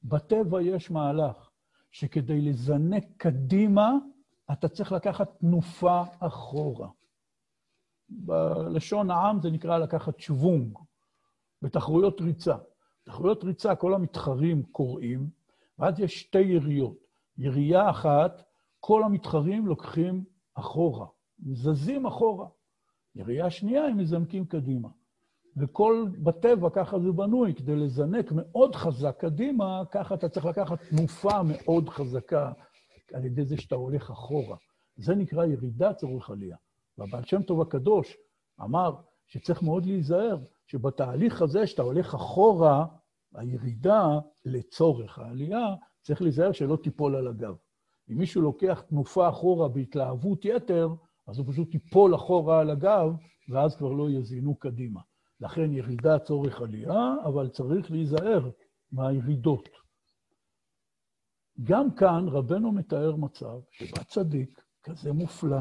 בטבע יש מהלך, שכדי לזנק קדימה, אתה צריך לקחת תנופה אחורה. בלשון העם זה נקרא לקחת שוונג, בתחרויות ריצה. בתחרויות ריצה כל המתחרים קוראים, ואז יש שתי יריות. ירייה אחת, כל המתחרים לוקחים אחורה, זזים אחורה. ירייה שנייה, הם מזנקים קדימה. וכל בטבע, ככה זה בנוי, כדי לזנק מאוד חזק קדימה, ככה אתה צריך לקחת תנופה מאוד חזקה על ידי זה שאתה הולך אחורה. זה נקרא ירידה צורך עלייה. והבעל שם טוב הקדוש אמר שצריך מאוד להיזהר, שבתהליך הזה שאתה הולך אחורה, הירידה לצורך העלייה, צריך להיזהר שלא תיפול על הגב. אם מישהו לוקח תנופה אחורה בהתלהבות יתר, אז הוא פשוט ייפול אחורה על הגב, ואז כבר לא יזינו קדימה. לכן ירידה צורך עלייה, אבל צריך להיזהר מהירידות. גם כאן רבנו מתאר מצב שבא צדיק, כזה מופלא,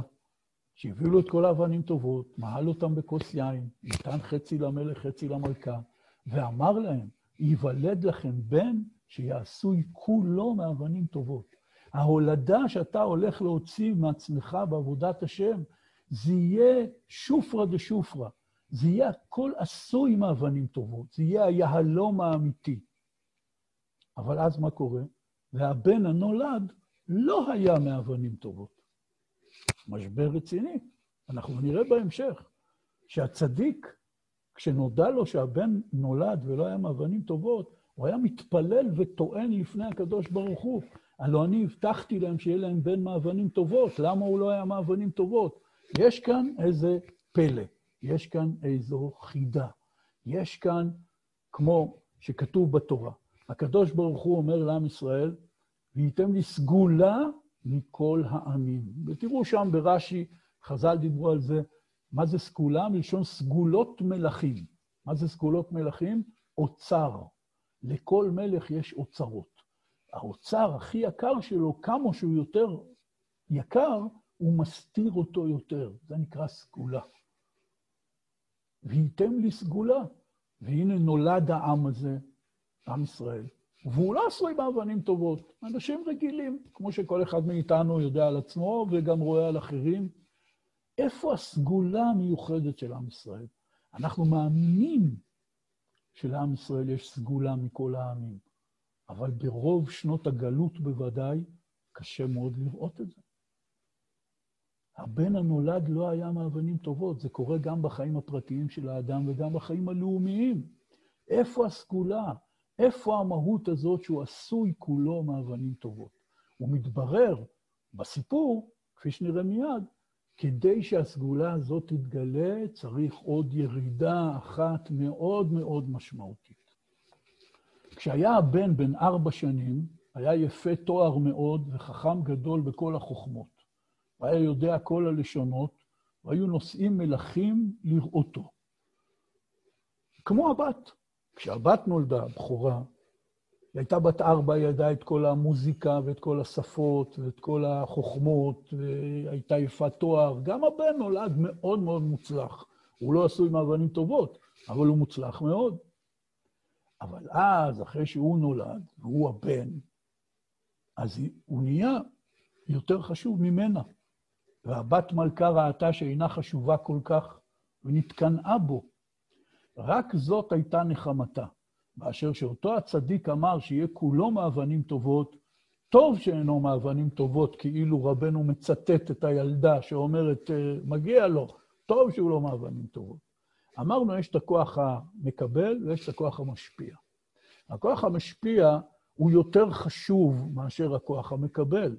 שהביאו לו את כל האבנים טובות, מעל אותם בכוס יין, נתן חצי למלך, חצי למלכה, ואמר להם, ייוולד לכם בן שיעשוי כולו מאבנים טובות. ההולדה שאתה הולך להוציא מעצמך בעבודת השם, זה יהיה שופרא דשופרא. זה יהיה הכל עשוי מאבנים טובות, זה יהיה היהלום האמיתי. אבל אז מה קורה? והבן הנולד לא היה מאבנים טובות. משבר רציני. אנחנו נראה בהמשך שהצדיק, כשנודע לו שהבן נולד ולא היה מאבנים טובות, הוא היה מתפלל וטוען לפני הקדוש ברוך הוא, הלוא אני הבטחתי להם שיהיה להם בן מאבנים טובות, למה הוא לא היה מאבנים טובות? יש כאן איזה פלא. יש כאן איזו חידה. יש כאן, כמו שכתוב בתורה, הקדוש ברוך הוא אומר לעם ישראל, וייתם לי סגולה מכל העמים. ותראו שם ברש"י, חז"ל דיברו על זה, מה זה סגולה? מלשון סגולות מלכים. מה זה סגולות מלכים? אוצר. לכל מלך יש אוצרות. האוצר הכי יקר שלו, כמה שהוא יותר יקר, הוא מסתיר אותו יותר. זה נקרא סגולה. וייתם לי סגולה. והנה נולד העם הזה, עם ישראל. והוא לא עשוי באבנים טובות. אנשים רגילים, כמו שכל אחד מאיתנו יודע על עצמו וגם רואה על אחרים. איפה הסגולה המיוחדת של עם ישראל? אנחנו מאמינים שלעם ישראל יש סגולה מכל העמים, אבל ברוב שנות הגלות בוודאי, קשה מאוד לראות את זה. הבן הנולד לא היה מאבנים טובות, זה קורה גם בחיים הפרטיים של האדם וגם בחיים הלאומיים. איפה הסגולה? איפה המהות הזאת שהוא עשוי כולו מאבנים טובות? הוא מתברר בסיפור, כפי שנראה מיד, כדי שהסגולה הזאת תתגלה, צריך עוד ירידה אחת מאוד מאוד משמעותית. כשהיה הבן בן ארבע שנים, היה יפה תואר מאוד וחכם גדול בכל החוכמות. הוא היה יודע כל הלשונות, והיו נושאים מלכים לראותו. כמו הבת. כשהבת נולדה, הבכורה, היא הייתה בת ארבע, היא ידעה את כל המוזיקה ואת כל השפות ואת כל החוכמות, והייתה יפת תואר. גם הבן נולד מאוד מאוד מוצלח. הוא לא עשוי מאבנים טובות, אבל הוא מוצלח מאוד. אבל אז, אחרי שהוא נולד, והוא הבן, אז הוא נהיה יותר חשוב ממנה. והבת מלכה ראתה שאינה חשובה כל כך, ונתקנאה בו. רק זאת הייתה נחמתה. באשר שאותו הצדיק אמר שיהיה כולו מאבנים טובות, טוב שאינו מאבנים טובות, כאילו רבנו מצטט את הילדה שאומרת, אה, מגיע לו, טוב שהוא לא מאבנים טובות. אמרנו, יש את הכוח המקבל ויש את הכוח המשפיע. הכוח המשפיע הוא יותר חשוב מאשר הכוח המקבל.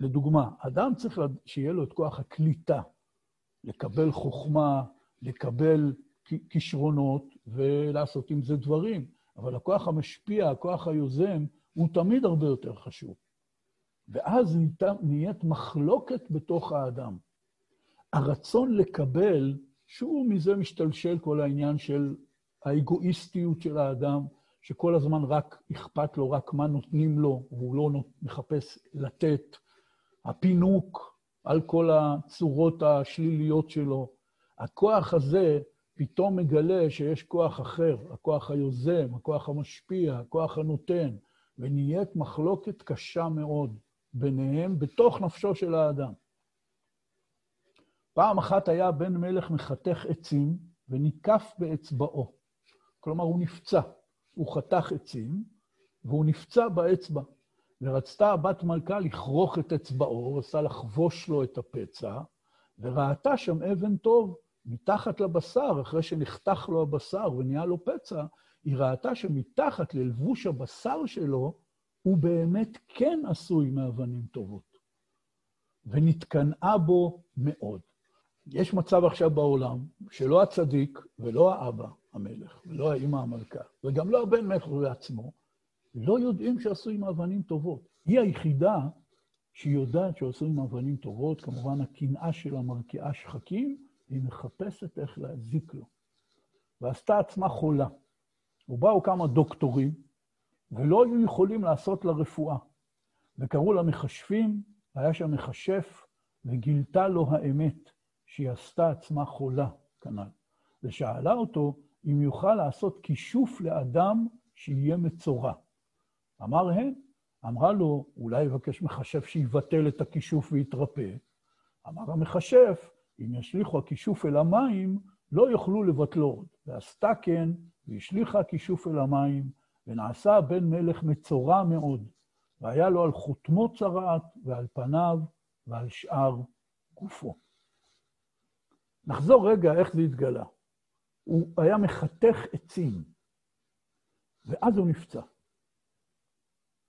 לדוגמה, אדם צריך שיהיה לו את כוח הקליטה, לקבל חוכמה, לקבל כישרונות ולעשות עם זה דברים. אבל הכוח המשפיע, הכוח היוזם, הוא תמיד הרבה יותר חשוב. ואז נהיית מחלוקת בתוך האדם. הרצון לקבל, שהוא מזה משתלשל כל העניין של האגואיסטיות של האדם, שכל הזמן רק אכפת לו רק מה נותנים לו, והוא לא מחפש לתת. הפינוק על כל הצורות השליליות שלו. הכוח הזה פתאום מגלה שיש כוח אחר, הכוח היוזם, הכוח המשפיע, הכוח הנותן, ונהיית מחלוקת קשה מאוד ביניהם בתוך נפשו של האדם. פעם אחת היה בן מלך מחתך עצים וניקף באצבעו. כלומר, הוא נפצע. הוא חתך עצים, והוא נפצע באצבע. ורצתה הבת מלכה לכרוך את אצבעו, רצתה לחבוש לו את הפצע, וראתה שם אבן טוב. מתחת לבשר, אחרי שנחתך לו הבשר ונהיה לו פצע, היא ראתה שמתחת ללבוש הבשר שלו, הוא באמת כן עשוי מאבנים טובות. ונתקנאה בו מאוד. יש מצב עכשיו בעולם שלא הצדיק ולא האבא המלך, ולא האימא המלכה, וגם לא הבן מלך בעצמו, לא יודעים שעשוי מאבנים טובות. היא היחידה שהיא יודעת שעשוי מאבנים טובות, כמובן הקנאה שלה מרקיעה שחקים, היא מחפשת איך להזיק לו. ועשתה עצמה חולה. ובאו כמה דוקטורים, ולא היו יכולים לעשות לה רפואה. וקראו לה מכשפים, היה שם מכשף, וגילתה לו האמת, שהיא עשתה עצמה חולה, כנ"ל. ושאלה אותו אם יוכל לעשות כישוף לאדם שיהיה מצורע. אמר הן, אמרה לו, אולי יבקש מכשף שיבטל את הכישוף ויתרפא. אמר המכשף, אם ישליכו הכישוף אל המים, לא יוכלו לבטלו עוד. ועשתה כן, והשליכה הכישוף אל המים, ונעשה בן מלך מצורע מאוד, והיה לו על חותמו צרעת, ועל פניו, ועל שאר גופו. נחזור רגע איך זה התגלה. הוא היה מחתך עצים, ואז הוא נפצע.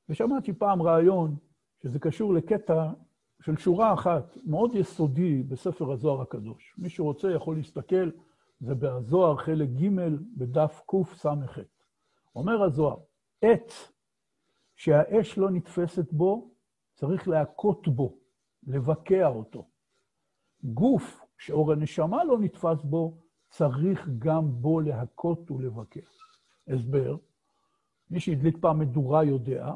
ושמעתי פעם רעיון שזה קשור לקטע של שורה אחת, מאוד יסודי בספר הזוהר הקדוש. מי שרוצה יכול להסתכל, זה בזוהר חלק ג' בדף קס"ח. אומר הזוהר, עץ שהאש לא נתפסת בו, צריך להכות בו, לבקע אותו. גוף שאור הנשמה לא נתפס בו, צריך גם בו להכות ולבקע. הסבר, מי שהדליק פעם מדורה יודע,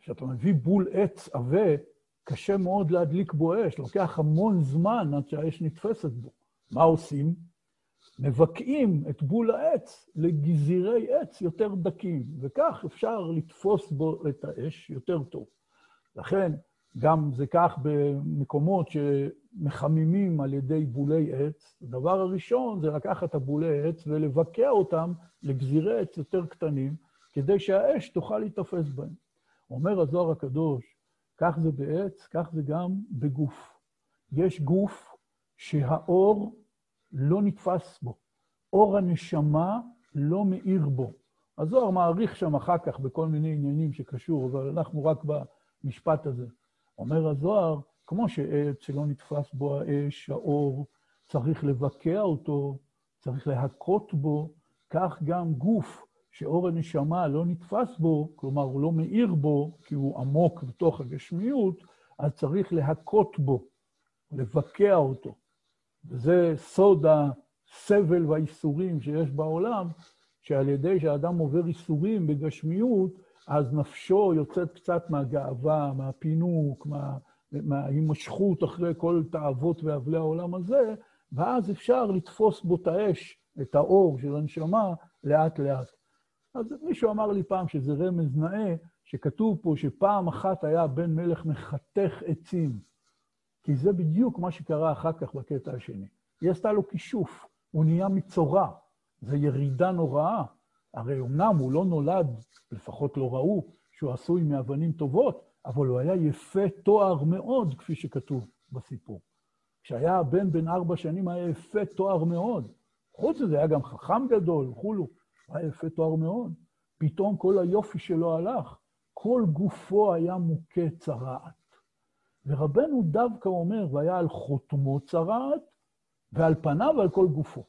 כשאתה מביא בול עץ עבה, קשה מאוד להדליק בו אש, לוקח המון זמן עד שהאש נתפסת בו. מה עושים? מבקעים את בול העץ לגזירי עץ יותר דקים, וכך אפשר לתפוס בו את האש יותר טוב. לכן, גם זה כך במקומות שמחממים על ידי בולי עץ. הדבר הראשון זה לקחת את הבולי עץ ולבקע אותם לגזירי עץ יותר קטנים, כדי שהאש תוכל להיתפס בהם. אומר הזוהר הקדוש, כך זה בעץ, כך זה גם בגוף. יש גוף שהאור לא נתפס בו. אור הנשמה לא מאיר בו. הזוהר מעריך שם אחר כך בכל מיני עניינים שקשור, אבל אנחנו רק במשפט הזה. אומר הזוהר, כמו שעץ שלא נתפס בו האש, האור, צריך לבקע אותו, צריך להכות בו, כך גם גוף שאור הנשמה לא נתפס בו, כלומר הוא לא מאיר בו, כי הוא עמוק בתוך הגשמיות, אז צריך להכות בו, לבקע אותו. וזה סוד הסבל והאיסורים שיש בעולם, שעל ידי שאדם עובר איסורים בגשמיות, אז נפשו יוצאת קצת מהגאווה, מהפינוק, מה, מההימשכות אחרי כל תאוות ואבלי העולם הזה, ואז אפשר לתפוס בו את האש, את האור של הנשמה, לאט-לאט. אז מישהו אמר לי פעם שזה רמז נאה, שכתוב פה שפעם אחת היה בן מלך מחתך עצים, כי זה בדיוק מה שקרה אחר כך בקטע השני. היא עשתה לו כישוף, הוא נהיה מצורע, זו ירידה נוראה. הרי אמנם הוא לא נולד, לפחות לא ראו, שהוא עשוי מאבנים טובות, אבל הוא היה יפה תואר מאוד, כפי שכתוב בסיפור. כשהיה הבן בן ארבע שנים היה יפה תואר מאוד. חוץ מזה היה גם חכם גדול וכולו. היה יפה תואר מאוד. פתאום כל היופי שלו הלך. כל גופו היה מוכה צרעת. ורבנו דווקא אומר, והיה על חותמו צרעת, ועל פניו ועל כל גופו.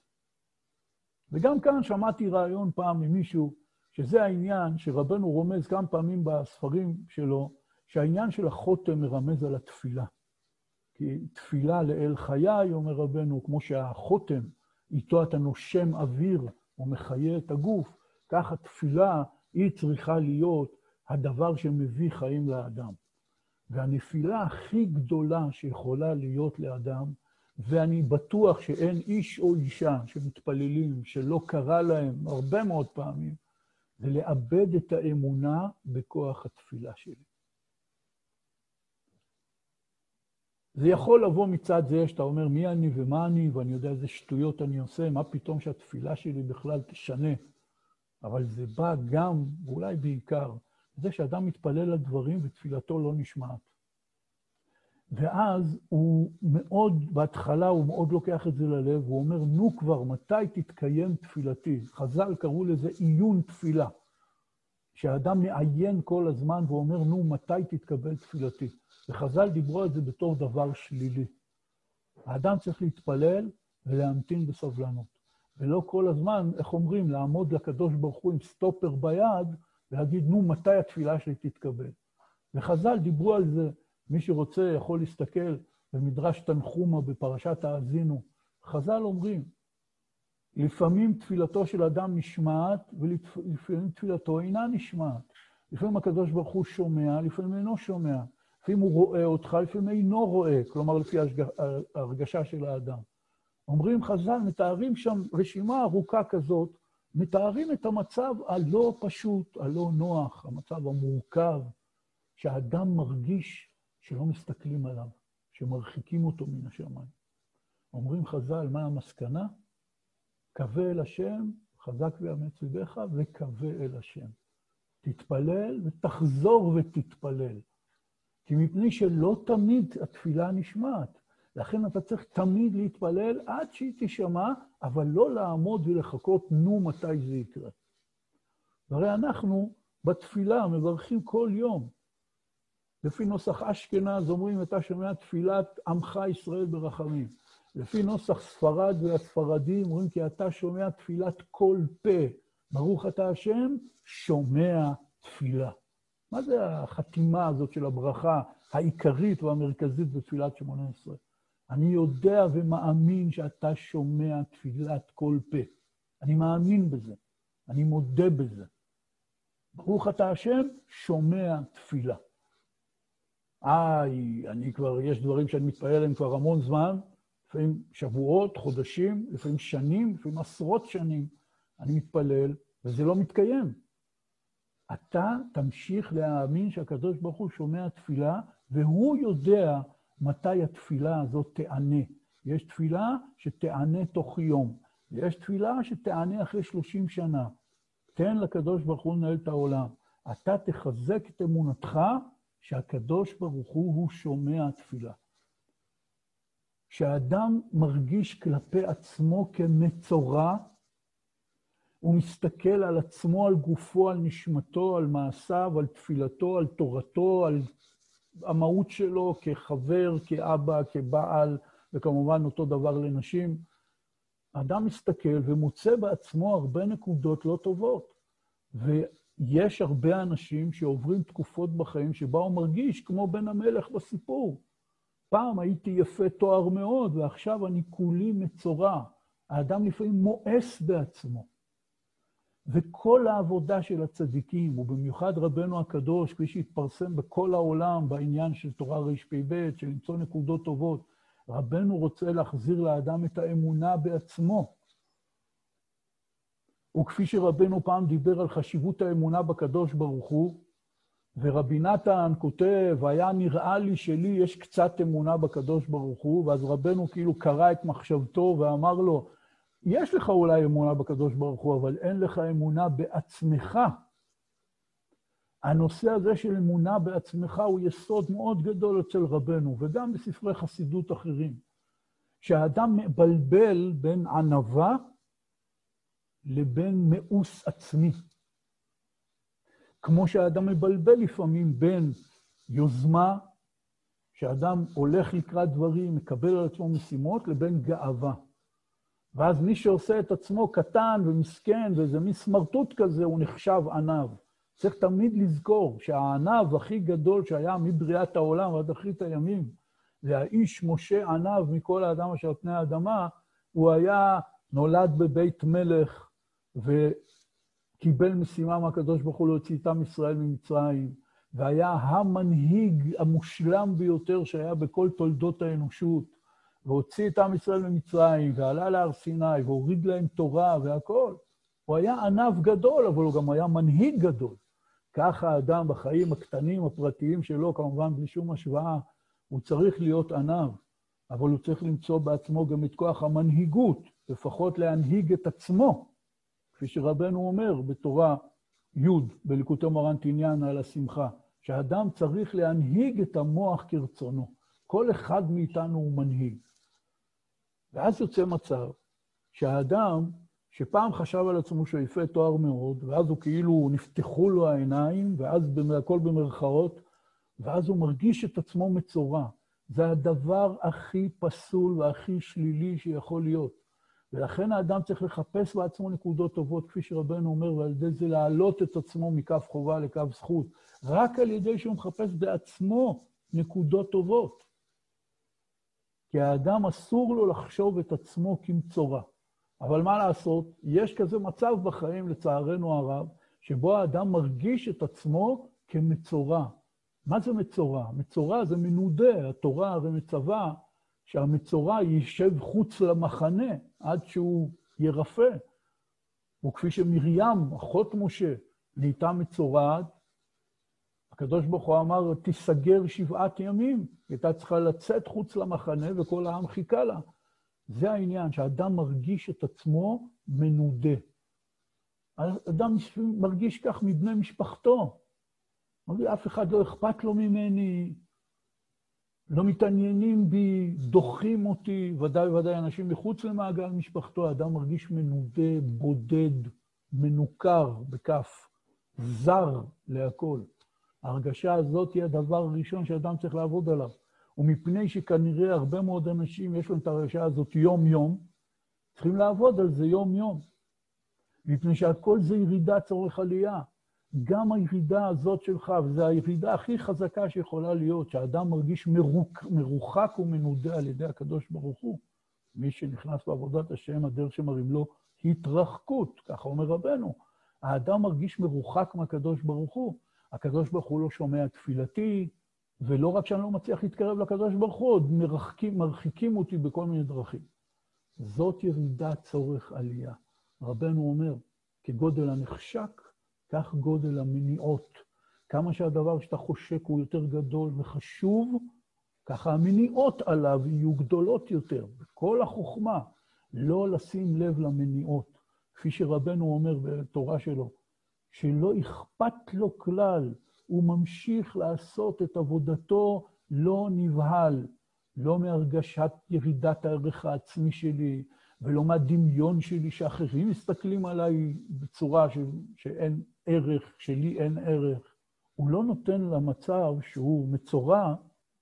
וגם כאן שמעתי רעיון פעם ממישהו, שזה העניין שרבנו רומז כמה פעמים בספרים שלו, שהעניין של החותם מרמז על התפילה. כי תפילה לאל חיי, אומר רבנו, כמו שהחותם, איתו אתה נושם אוויר ומחיה את הגוף, כך התפילה היא צריכה להיות הדבר שמביא חיים לאדם. והנפילה הכי גדולה שיכולה להיות לאדם, ואני בטוח שאין איש או אישה שמתפללים, שלא קרה להם הרבה מאוד פעמים, זה לאבד את האמונה בכוח התפילה שלי. זה יכול לבוא מצד זה שאתה אומר מי אני ומה אני, ואני יודע איזה שטויות אני עושה, מה פתאום שהתפילה שלי בכלל תשנה. אבל זה בא גם, ואולי בעיקר, זה שאדם מתפלל על דברים ותפילתו לא נשמעת. ואז הוא מאוד, בהתחלה הוא מאוד לוקח את זה ללב, הוא אומר, נו כבר, מתי תתקיים תפילתי? חז"ל קראו לזה עיון תפילה. שהאדם מעיין כל הזמן ואומר, נו, מתי תתקבל תפילתי? וחז"ל דיברו על זה בתור דבר שלילי. האדם צריך להתפלל ולהמתין בסבלנות. ולא כל הזמן, איך אומרים, לעמוד לקדוש ברוך הוא עם סטופר ביד ולהגיד, נו, מתי התפילה שלי תתקבל? וחז"ל דיברו על זה, מי שרוצה יכול להסתכל במדרש תנחומה בפרשת האזינו. חז"ל אומרים, לפעמים תפילתו של אדם נשמעת ולפעמים תפילתו אינה נשמעת. לפעמים הקדוש ברוך הוא שומע, לפעמים אינו שומע. לפעמים הוא רואה אותך, לפעמים אינו רואה, כלומר לפי ההרגשה של האדם. אומרים חז"ל, מתארים שם רשימה ארוכה כזאת, מתארים את המצב הלא פשוט, הלא נוח, המצב המורכב, שהאדם מרגיש שלא מסתכלים עליו, שמרחיקים אותו מן השמיים. אומרים חז"ל, מה המסקנה? קווה אל השם, חזק ואמץ ליבך, וקווה אל השם. תתפלל ותחזור ותתפלל. כי מפני שלא תמיד התפילה נשמעת. לכן אתה צריך תמיד להתפלל עד שהיא תשמע, אבל לא לעמוד ולחכות, נו, מתי זה יקרה. והרי אנחנו בתפילה מברכים כל יום. לפי נוסח אשכנז אומרים, אתה שומע תפילת עמך ישראל ברחמים. לפי נוסח ספרד והספרדים אומרים, כי אתה שומע תפילת כל פה. ברוך אתה השם, שומע תפילה. מה זה החתימה הזאת של הברכה העיקרית והמרכזית בתפילת שמונה עשרה? אני יודע ומאמין שאתה שומע תפילת כל פה. אני מאמין בזה, אני מודה בזה. ברוך אתה השם, שומע תפילה. איי, אני כבר, יש דברים שאני מתפלל עליהם כבר המון זמן, לפעמים שבועות, חודשים, לפעמים שנים, לפעמים עשרות שנים, אני מתפלל, וזה לא מתקיים. אתה תמשיך להאמין שהקדוש ברוך הוא שומע תפילה, והוא יודע מתי התפילה הזאת תענה. יש תפילה שתענה תוך יום, ויש תפילה שתענה אחרי 30 שנה. תן לקדוש ברוך הוא לנהל את העולם. אתה תחזק את אמונתך שהקדוש ברוך הוא, הוא שומע תפילה. כשאדם מרגיש כלפי עצמו כמצורע, הוא מסתכל על עצמו, על גופו, על נשמתו, על מעשיו, על תפילתו, על תורתו, על המהות שלו כחבר, כאבא, כבעל, וכמובן אותו דבר לנשים. האדם מסתכל ומוצא בעצמו הרבה נקודות לא טובות. ויש הרבה אנשים שעוברים תקופות בחיים שבה הוא מרגיש כמו בן המלך בסיפור. פעם הייתי יפה תואר מאוד, ועכשיו אני כולי מצורע. האדם לפעמים מואס בעצמו. וכל העבודה של הצדיקים, ובמיוחד רבנו הקדוש, כפי שהתפרסם בכל העולם בעניין של תורה רפ"ב, של למצוא נקודות טובות, רבנו רוצה להחזיר לאדם את האמונה בעצמו. וכפי שרבנו פעם דיבר על חשיבות האמונה בקדוש ברוך הוא, ורבי נתן כותב, היה נראה לי שלי יש קצת אמונה בקדוש ברוך הוא, ואז רבנו כאילו קרא את מחשבתו ואמר לו, יש לך אולי אמונה בקדוש ברוך הוא, אבל אין לך אמונה בעצמך. הנושא הזה של אמונה בעצמך הוא יסוד מאוד גדול אצל רבנו, וגם בספרי חסידות אחרים. שהאדם מבלבל בין ענווה לבין מאוס עצמי. כמו שהאדם מבלבל לפעמים בין יוזמה, שאדם הולך לקראת דברים, מקבל על עצמו משימות, לבין גאווה. ואז מי שעושה את עצמו קטן ומסכן ואיזה מין סמרטוט כזה, הוא נחשב עניו. צריך תמיד לזכור שהענב הכי גדול שהיה מבריאת העולם עד אחרית הימים, והאיש משה עניו מכל האדם אשר על פני האדמה, הוא היה נולד בבית מלך וקיבל משימה מהקדוש ברוך הוא להוציא את עם ישראל ממצרים, והיה המנהיג המושלם ביותר שהיה בכל תולדות האנושות. והוציא את עם ישראל ממצרים, ועלה להר סיני, והוריד להם תורה והכול. הוא היה ענב גדול, אבל הוא גם היה מנהיג גדול. ככה האדם בחיים הקטנים, הפרטיים שלו, כמובן בלי שום השוואה, הוא צריך להיות ענב, אבל הוא צריך למצוא בעצמו גם את כוח המנהיגות, לפחות להנהיג את עצמו, כפי שרבנו אומר בתורה י' בליקוטי מורן תניאן על השמחה, שהאדם צריך להנהיג את המוח כרצונו. כל אחד מאיתנו הוא מנהיג. ואז יוצא מצב שהאדם, שפעם חשב על עצמו שהוא יפה תואר מאוד, ואז הוא כאילו נפתחו לו העיניים, ואז הכל במרכאות, ואז הוא מרגיש את עצמו מצורע. זה הדבר הכי פסול והכי שלילי שיכול להיות. ולכן האדם צריך לחפש בעצמו נקודות טובות, כפי שרבנו אומר, ועל ידי זה להעלות את עצמו מכף חובה לכף זכות. רק על ידי שהוא מחפש בעצמו נקודות טובות. כי האדם אסור לו לחשוב את עצמו כמצורע. אבל מה לעשות, יש כזה מצב בחיים, לצערנו הרב, שבו האדם מרגיש את עצמו כמצורע. מה זה מצורע? מצורע זה מנודה, התורה הרי מצווה שהמצורע יישב חוץ למחנה עד שהוא ירפא. וכפי שמרים, אחות משה, נהייתה מצורעת, הקדוש ברוך הוא אמר, תיסגר שבעת ימים. היא הייתה צריכה לצאת חוץ למחנה וכל העם חיכה לה. זה העניין, שהאדם מרגיש את עצמו מנודה. האדם מרגיש כך מבני משפחתו. אף אחד לא אכפת לו ממני, לא מתעניינים בי, דוחים אותי, ודאי וודאי אנשים מחוץ למעגל משפחתו, האדם מרגיש מנודה, בודד, מנוכר, בכף, זר להכל. ההרגשה הזאת היא הדבר הראשון שאדם צריך לעבוד עליו. ומפני שכנראה הרבה מאוד אנשים יש להם את ההרגשה הזאת יום-יום, צריכים לעבוד על זה יום-יום. מפני שהכל זה ירידה צורך עלייה. גם הירידה הזאת שלך, וזו הירידה הכי חזקה שיכולה להיות, שהאדם מרגיש מרוק, מרוחק ומנודה על ידי הקדוש ברוך הוא. מי שנכנס בעבודת השם, הדרך שמראים לו התרחקות, ככה אומר רבנו. האדם מרגיש מרוחק מהקדוש ברוך הוא. הקדוש ברוך הוא לא שומע תפילתי, ולא רק שאני לא מצליח להתקרב לקדוש ברוך הוא, עוד מרחקים, מרחיקים אותי בכל מיני דרכים. זאת ירידת צורך עלייה. רבנו אומר, כגודל הנחשק, כך גודל המניעות. כמה שהדבר שאתה חושק הוא יותר גדול וחשוב, ככה המניעות עליו יהיו גדולות יותר. וכל החוכמה, לא לשים לב למניעות. כפי שרבנו אומר בתורה שלו, שלא אכפת לו כלל, הוא ממשיך לעשות את עבודתו לא נבהל, לא מהרגשת ירידת הערך העצמי שלי, ולא מהדמיון שלי שאחרים מסתכלים עליי בצורה ש... שאין ערך, שלי אין ערך. הוא לא נותן למצב שהוא מצורע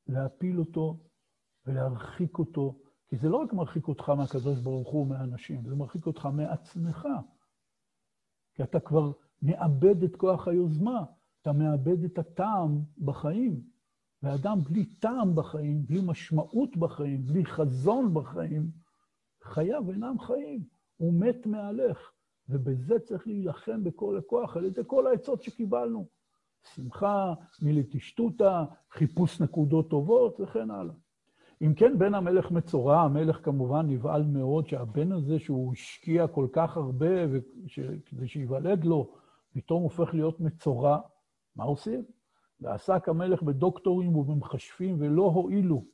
להפיל אותו ולהרחיק אותו, כי זה לא רק מרחיק אותך מהקדוש ברוך הוא, מהאנשים, זה מרחיק אותך מעצמך. כי אתה כבר מאבד את כוח היוזמה, אתה מאבד את הטעם בחיים. ואדם בלי טעם בחיים, בלי משמעות בחיים, בלי חזון בחיים, חייו אינם חיים, הוא מת מהלך. ובזה צריך להילחם בכל הכוח, על ידי כל העצות שקיבלנו. שמחה, מלטשטותא, חיפוש נקודות טובות וכן הלאה. אם כן, בן המלך מצורע, המלך כמובן נבהל מאוד שהבן הזה שהוא השקיע כל כך הרבה כדי שייוולד לו, פתאום הופך להיות מצורע. מה עושים? ועסק המלך בדוקטורים ובמחשבים ולא הועילו,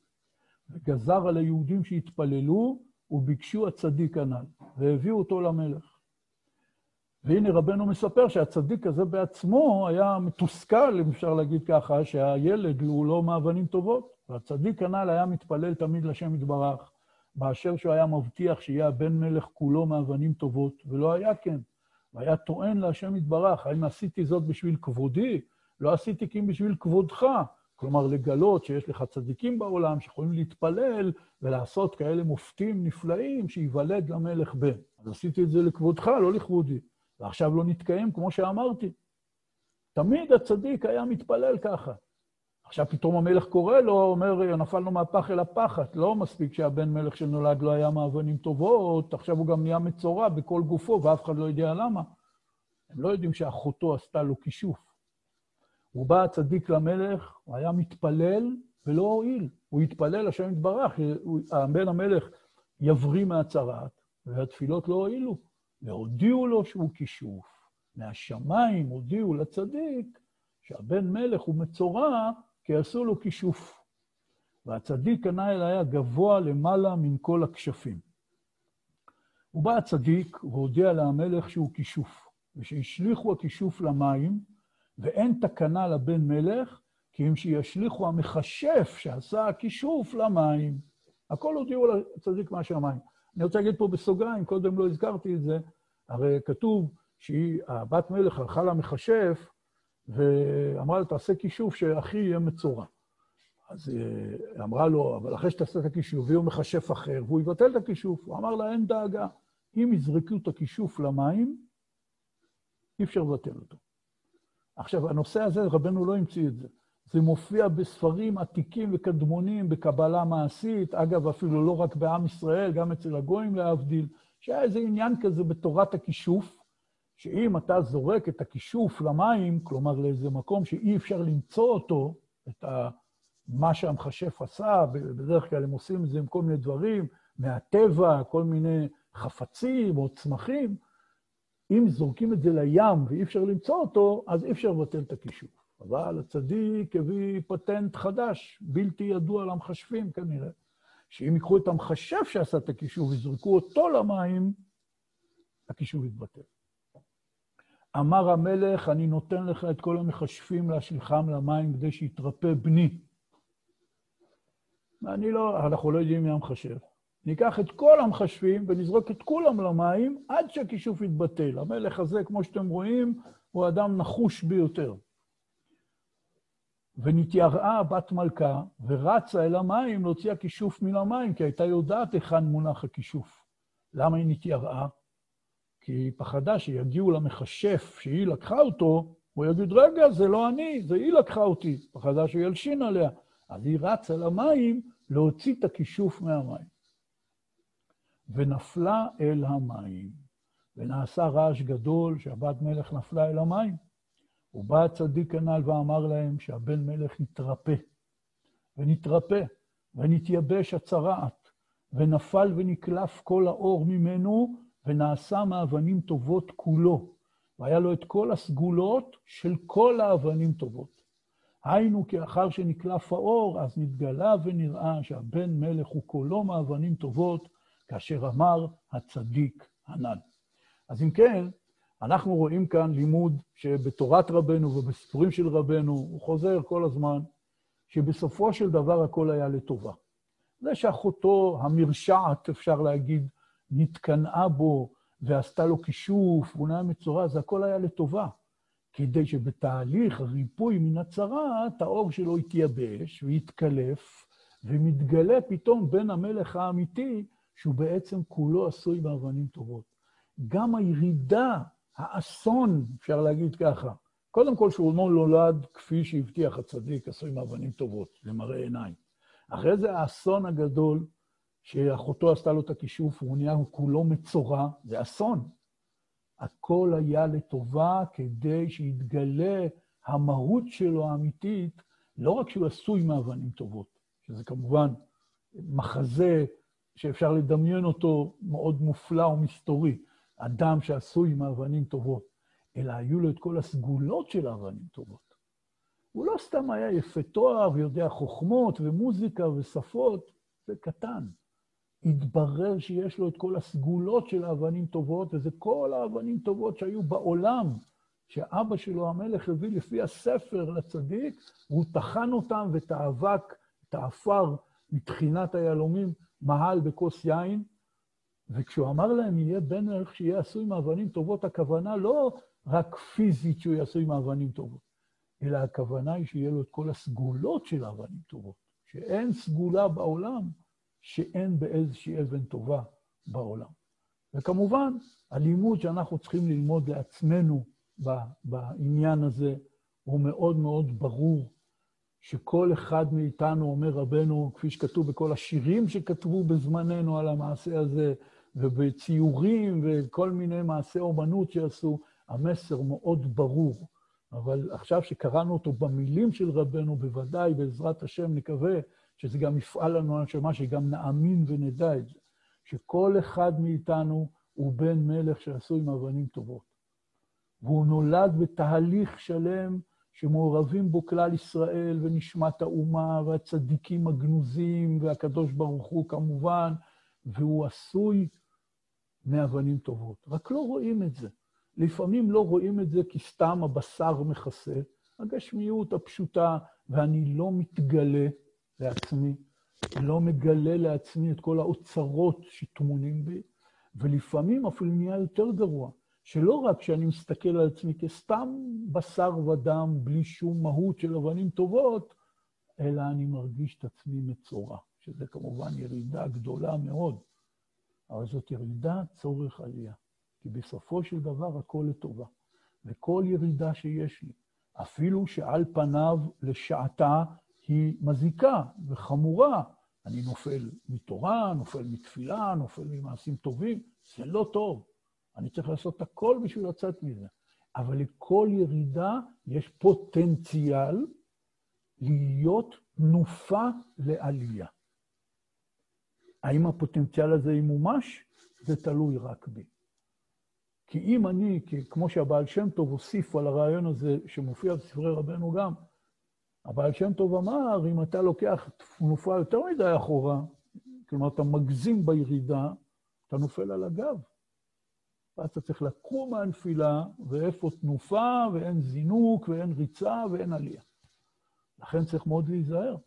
וגזר על היהודים שהתפללו וביקשו הצדיק הנ"ל, והביאו אותו למלך. והנה רבנו מספר שהצדיק הזה בעצמו היה מתוסכל, אם אפשר להגיד ככה, שהילד הוא לא מאבנים טובות. והצדיק הנ"ל היה מתפלל תמיד לשם יתברך, באשר שהוא היה מבטיח שיהיה הבן מלך כולו מאבנים טובות, ולא היה כן. והיה טוען להשם יתברך, האם עשיתי זאת בשביל כבודי? לא עשיתי כי בשביל כבודך. כלומר, לגלות שיש לך צדיקים בעולם שיכולים להתפלל ולעשות כאלה מופתים נפלאים, שייוולד למלך בן. אז עשיתי את זה לכבודך, לא לכבודי. ועכשיו לא נתקיים, כמו שאמרתי. תמיד הצדיק היה מתפלל ככה. עכשיו פתאום המלך קורא לו, אומר, נפלנו מהפח אל הפחת. לא מספיק שהבן מלך שנולד לא היה מאבנים טובות, עכשיו הוא גם נהיה מצורע בכל גופו, ואף אחד לא יודע למה. הם לא יודעים שאחותו עשתה לו כישוף. הוא בא הצדיק למלך, הוא היה מתפלל ולא הועיל. הוא התפלל, השם יתברך, הבן המלך יבריא מהצרעת, והתפילות לא הועילו. והודיעו לו שהוא כישוף. מהשמיים הודיעו לצדיק שהבן מלך הוא מצורע, כי עשו לו כישוף. והצדיק הנ"ל היה גבוה למעלה מן כל הכשפים. ובא הצדיק והודיע למלך שהוא כישוף, ושהשליכו הכישוף למים, ואין תקנה לבן מלך, כי אם שישליכו המכשף שעשה הכישוף למים. הכל הודיעו לצדיק מהשמיים. אני רוצה להגיד פה בסוגריים, קודם לא הזכרתי את זה, הרי כתוב שהיא, הבת מלך הלכה למכשף, ואמרה לו, תעשה כישוף שאחי יהיה מצורע. אז היא אה, אמרה לו, אבל אחרי שתעשה את הכישוף, יהיה מכשף אחר, והוא יבטל את הכישוף. הוא אמר לה, אין דאגה, אם יזרקו את הכישוף למים, אי אפשר לבטל אותו. עכשיו, הנושא הזה, רבנו לא המציא את זה. זה מופיע בספרים עתיקים וקדמונים, בקבלה מעשית, אגב, אפילו לא רק בעם ישראל, גם אצל הגויים להבדיל, שהיה איזה עניין כזה בתורת הכישוף, שאם אתה זורק את הכישוף למים, כלומר לאיזה מקום שאי אפשר למצוא אותו, את ה... מה שהמכשף עשה, בדרך כלל הם עושים את זה עם כל מיני דברים, מהטבע, כל מיני חפצים או צמחים, אם זורקים את זה לים ואי אפשר למצוא אותו, אז אי אפשר לבטל את הכישוף. אבל הצדיק הביא פטנט חדש, בלתי ידוע למחשבים כנראה, שאם ייקחו את המחשב שעשה את הכישוף ויזרקו אותו למים, הכישוף יתבטל. אמר המלך, אני נותן לך את כל המכשפים להשליכם למים כדי שיתרפא בני. אני לא, אנחנו לא יודעים מי המחשב. ניקח את כל המחשבים ונזרוק את כולם למים עד שהכישוף יתבטל. המלך הזה, כמו שאתם רואים, הוא אדם נחוש ביותר. ונתייראה בת מלכה ורצה אל המים להוציא הכישוף מן המים, כי הייתה יודעת היכן מונח הכישוף. למה היא נתייראה? כי היא פחדה שיגיעו למכשף שהיא לקחה אותו, הוא יגיד, רגע, זה לא אני, זה היא לקחה אותי. פחדה שהוא ילשין עליה. אז היא רצה למים להוציא את הכישוף מהמים. ונפלה אל המים, ונעשה רעש גדול שהבת מלך נפלה אל המים. ובא הצדיק הנ"ל ואמר להם שהבן מלך יתרפא, ונתרפא, ונתייבש הצרעת, ונפל ונקלף כל האור ממנו, ונעשה מאבנים טובות כולו. והיה לו את כל הסגולות של כל האבנים טובות. היינו כי אחר שנקלף האור, אז נתגלה ונראה שהבן מלך הוא כולו מאבנים טובות, כאשר אמר הצדיק הנ"ל. אז אם כן, אנחנו רואים כאן לימוד שבתורת רבנו ובסיפורים של רבנו, הוא חוזר כל הזמן, שבסופו של דבר הכל היה לטובה. זה שאחותו המרשעת, אפשר להגיד, נתקנאה בו ועשתה לו כישוף, והוא נהיה מצורע, זה הכל היה לטובה. כדי שבתהליך הריפוי מן הצרעת, האור שלו יתייבש ויתקלף, ומתגלה פתאום בין המלך האמיתי, שהוא בעצם כולו עשוי באבנים טובות. גם הירידה, האסון, אפשר להגיד ככה, קודם כל לא נולד כפי שהבטיח הצדיק, עשוי מאבנים טובות, למראה עיניים. אחרי זה האסון הגדול, שאחותו עשתה לו את הכישוף, הוא נהיה כולו מצורע, זה אסון. הכל היה לטובה כדי שיתגלה המהות שלו האמיתית, לא רק שהוא עשוי מאבנים טובות, שזה כמובן מחזה שאפשר לדמיין אותו מאוד מופלא ומסתורי, אדם שעשוי מאבנים טובות, אלא היו לו את כל הסגולות של האבנים טובות. הוא לא סתם היה יפה תואר ויודע חוכמות ומוזיקה ושפות, זה קטן. התברר שיש לו את כל הסגולות של האבנים טובות, וזה כל האבנים טובות שהיו בעולם, שאבא שלו, המלך, הביא לפי הספר לצדיק, והוא טחן אותם, את האפר מתחינת היהלומים, מהל בכוס יין, וכשהוא אמר להם, יהיה בן מלך שיהיה עשוי מאבנים טובות, הכוונה לא רק פיזית שהוא יהיה עשוי מאבנים טובות, אלא הכוונה היא שיהיה לו את כל הסגולות של האבנים טובות, שאין סגולה בעולם שאין באיזושהי אבן טובה בעולם. וכמובן, הלימוד שאנחנו צריכים ללמוד לעצמנו בעניין הזה הוא מאוד מאוד ברור, שכל אחד מאיתנו, אומר רבנו, כפי שכתוב בכל השירים שכתבו בזמננו על המעשה הזה, ובציורים וכל מיני מעשי אומנות שעשו, המסר מאוד ברור. אבל עכשיו שקראנו אותו במילים של רבנו, בוודאי, בעזרת השם, נקווה שזה גם יפעל לנו הנשמה, שגם נאמין ונדע את זה, שכל אחד מאיתנו הוא בן מלך שעשוי מאבנים טובות. והוא נולד בתהליך שלם שמעורבים בו כלל ישראל ונשמת האומה והצדיקים הגנוזים והקדוש ברוך הוא כמובן, והוא עשוי מאבנים טובות. רק לא רואים את זה. לפעמים לא רואים את זה כי סתם הבשר מכסה, הגשמיות הפשוטה, ואני לא מתגלה, לעצמי, לא מגלה לעצמי את כל האוצרות שטמונים בי, ולפעמים אפילו נהיה יותר גרוע, שלא רק שאני מסתכל על עצמי כסתם בשר ודם, בלי שום מהות של אבנים טובות, אלא אני מרגיש את עצמי מצורע, שזה כמובן ירידה גדולה מאוד, אבל זאת ירידה צורך עלייה, כי בסופו של דבר הכל לטובה, וכל ירידה שיש לי, אפילו שעל פניו לשעתה היא מזיקה וחמורה. אני נופל מתורה, נופל מתפילה, נופל ממעשים טובים, זה לא טוב. אני צריך לעשות הכל בשביל לצאת מזה. אבל לכל ירידה יש פוטנציאל להיות תנופה לעלייה. האם הפוטנציאל הזה ימומש? זה תלוי רק בי. כי אם אני, כמו שהבעל שם טוב הוסיף על הרעיון הזה, שמופיע בספרי רבנו גם, הבעל שם טוב אמר, אם אתה לוקח תנופה יותר מדי אחורה, כלומר, אתה מגזים בירידה, אתה נופל על הגב. ואז אתה צריך לקום מהנפילה, ואיפה תנופה, ואין זינוק, ואין ריצה, ואין עלייה. לכן צריך מאוד להיזהר.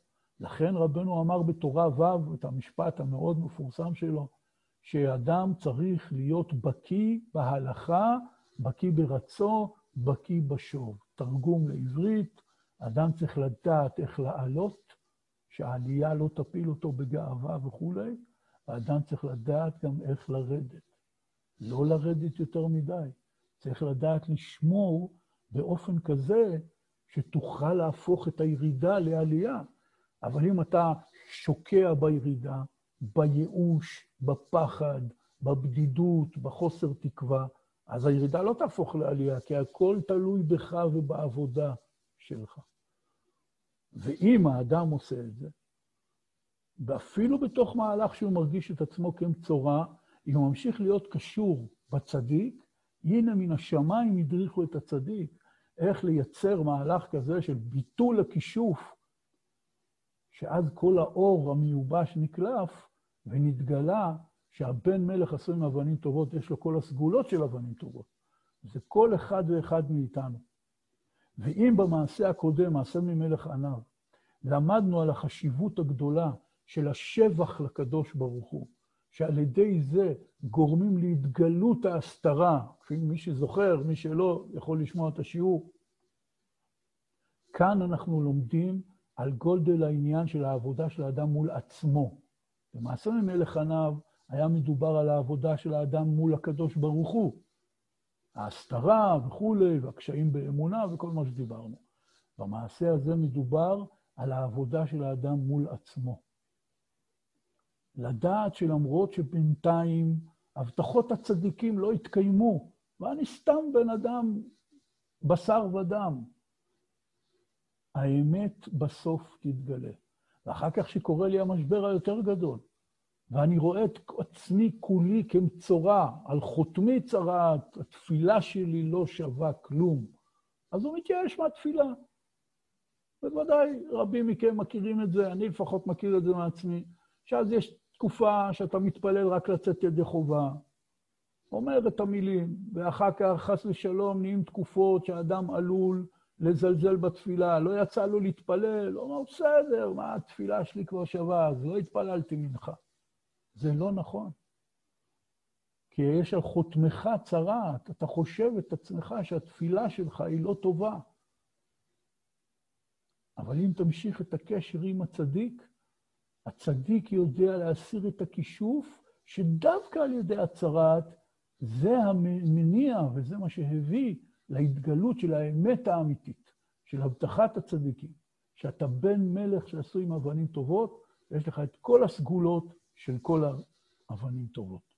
לכן רבנו אמר בתורה ו', את המשפט המאוד מפורסם שלו, שאדם צריך להיות בקיא בהלכה, בקיא ברצו, בקיא בשוב. תרגום לעברית, אדם צריך לדעת איך לעלות, שהעלייה לא תפיל אותו בגאווה וכולי, ואדם צריך לדעת גם איך לרדת. לא לרדת יותר מדי. צריך לדעת לשמור באופן כזה שתוכל להפוך את הירידה לעלייה. אבל אם אתה שוקע בירידה, בייאוש, בפחד, בבדידות, בחוסר תקווה, אז הירידה לא תהפוך לעלייה, כי הכל תלוי בך ובעבודה שלך. ואם האדם עושה את זה, ואפילו בתוך מהלך שהוא מרגיש את עצמו כמצורע, אם הוא ממשיך להיות קשור בצדיק, הנה מן השמיים הדריכו את הצדיק. איך לייצר מהלך כזה של ביטול הכישוף, שאז כל האור המיובש נקלף, ונתגלה שהבן מלך עשוי מאבנים טובות, יש לו כל הסגולות של אבנים טובות. זה כל אחד ואחד מאיתנו. ואם במעשה הקודם, מעשה ממלך עניו, למדנו על החשיבות הגדולה של השבח לקדוש ברוך הוא, שעל ידי זה גורמים להתגלות ההסתרה, מי שזוכר, מי שלא יכול לשמוע את השיעור. כאן אנחנו לומדים על גודל העניין של העבודה של האדם מול עצמו. במעשה ממלך עניו היה מדובר על העבודה של האדם מול הקדוש ברוך הוא. ההסתרה וכולי, והקשיים באמונה וכל מה שדיברנו. במעשה הזה מדובר על העבודה של האדם מול עצמו. לדעת שלמרות שבינתיים הבטחות הצדיקים לא התקיימו, ואני סתם בן אדם בשר ודם, האמת בסוף תתגלה. ואחר כך שקורה לי המשבר היותר גדול, ואני רואה את עצמי כולי כמצורע, על חותמי צרעת, התפילה שלי לא שווה כלום. אז הוא מתייאש מהתפילה. בוודאי רבים מכם מכירים את זה, אני לפחות מכיר את זה מעצמי, שאז יש תקופה שאתה מתפלל רק לצאת ידי חובה, אומר את המילים, ואחר כך, חס ושלום, נהיים תקופות שהאדם עלול לזלזל בתפילה, לא יצא לו להתפלל, הוא אומר, בסדר, מה, התפילה שלי כבר שווה, אז לא התפללתי ממך. זה לא נכון. כי יש על חותמך צרעת, אתה חושב את עצמך שהתפילה שלך היא לא טובה. אבל אם תמשיך את הקשר עם הצדיק, הצדיק יודע להסיר את הכישוף, שדווקא על ידי הצרעת, זה המניע וזה מה שהביא להתגלות של האמת האמיתית, של הבטחת הצדיקים, שאתה בן מלך שעשוי עם אבנים טובות, ויש לך את כל הסגולות של כל האבנים טובות.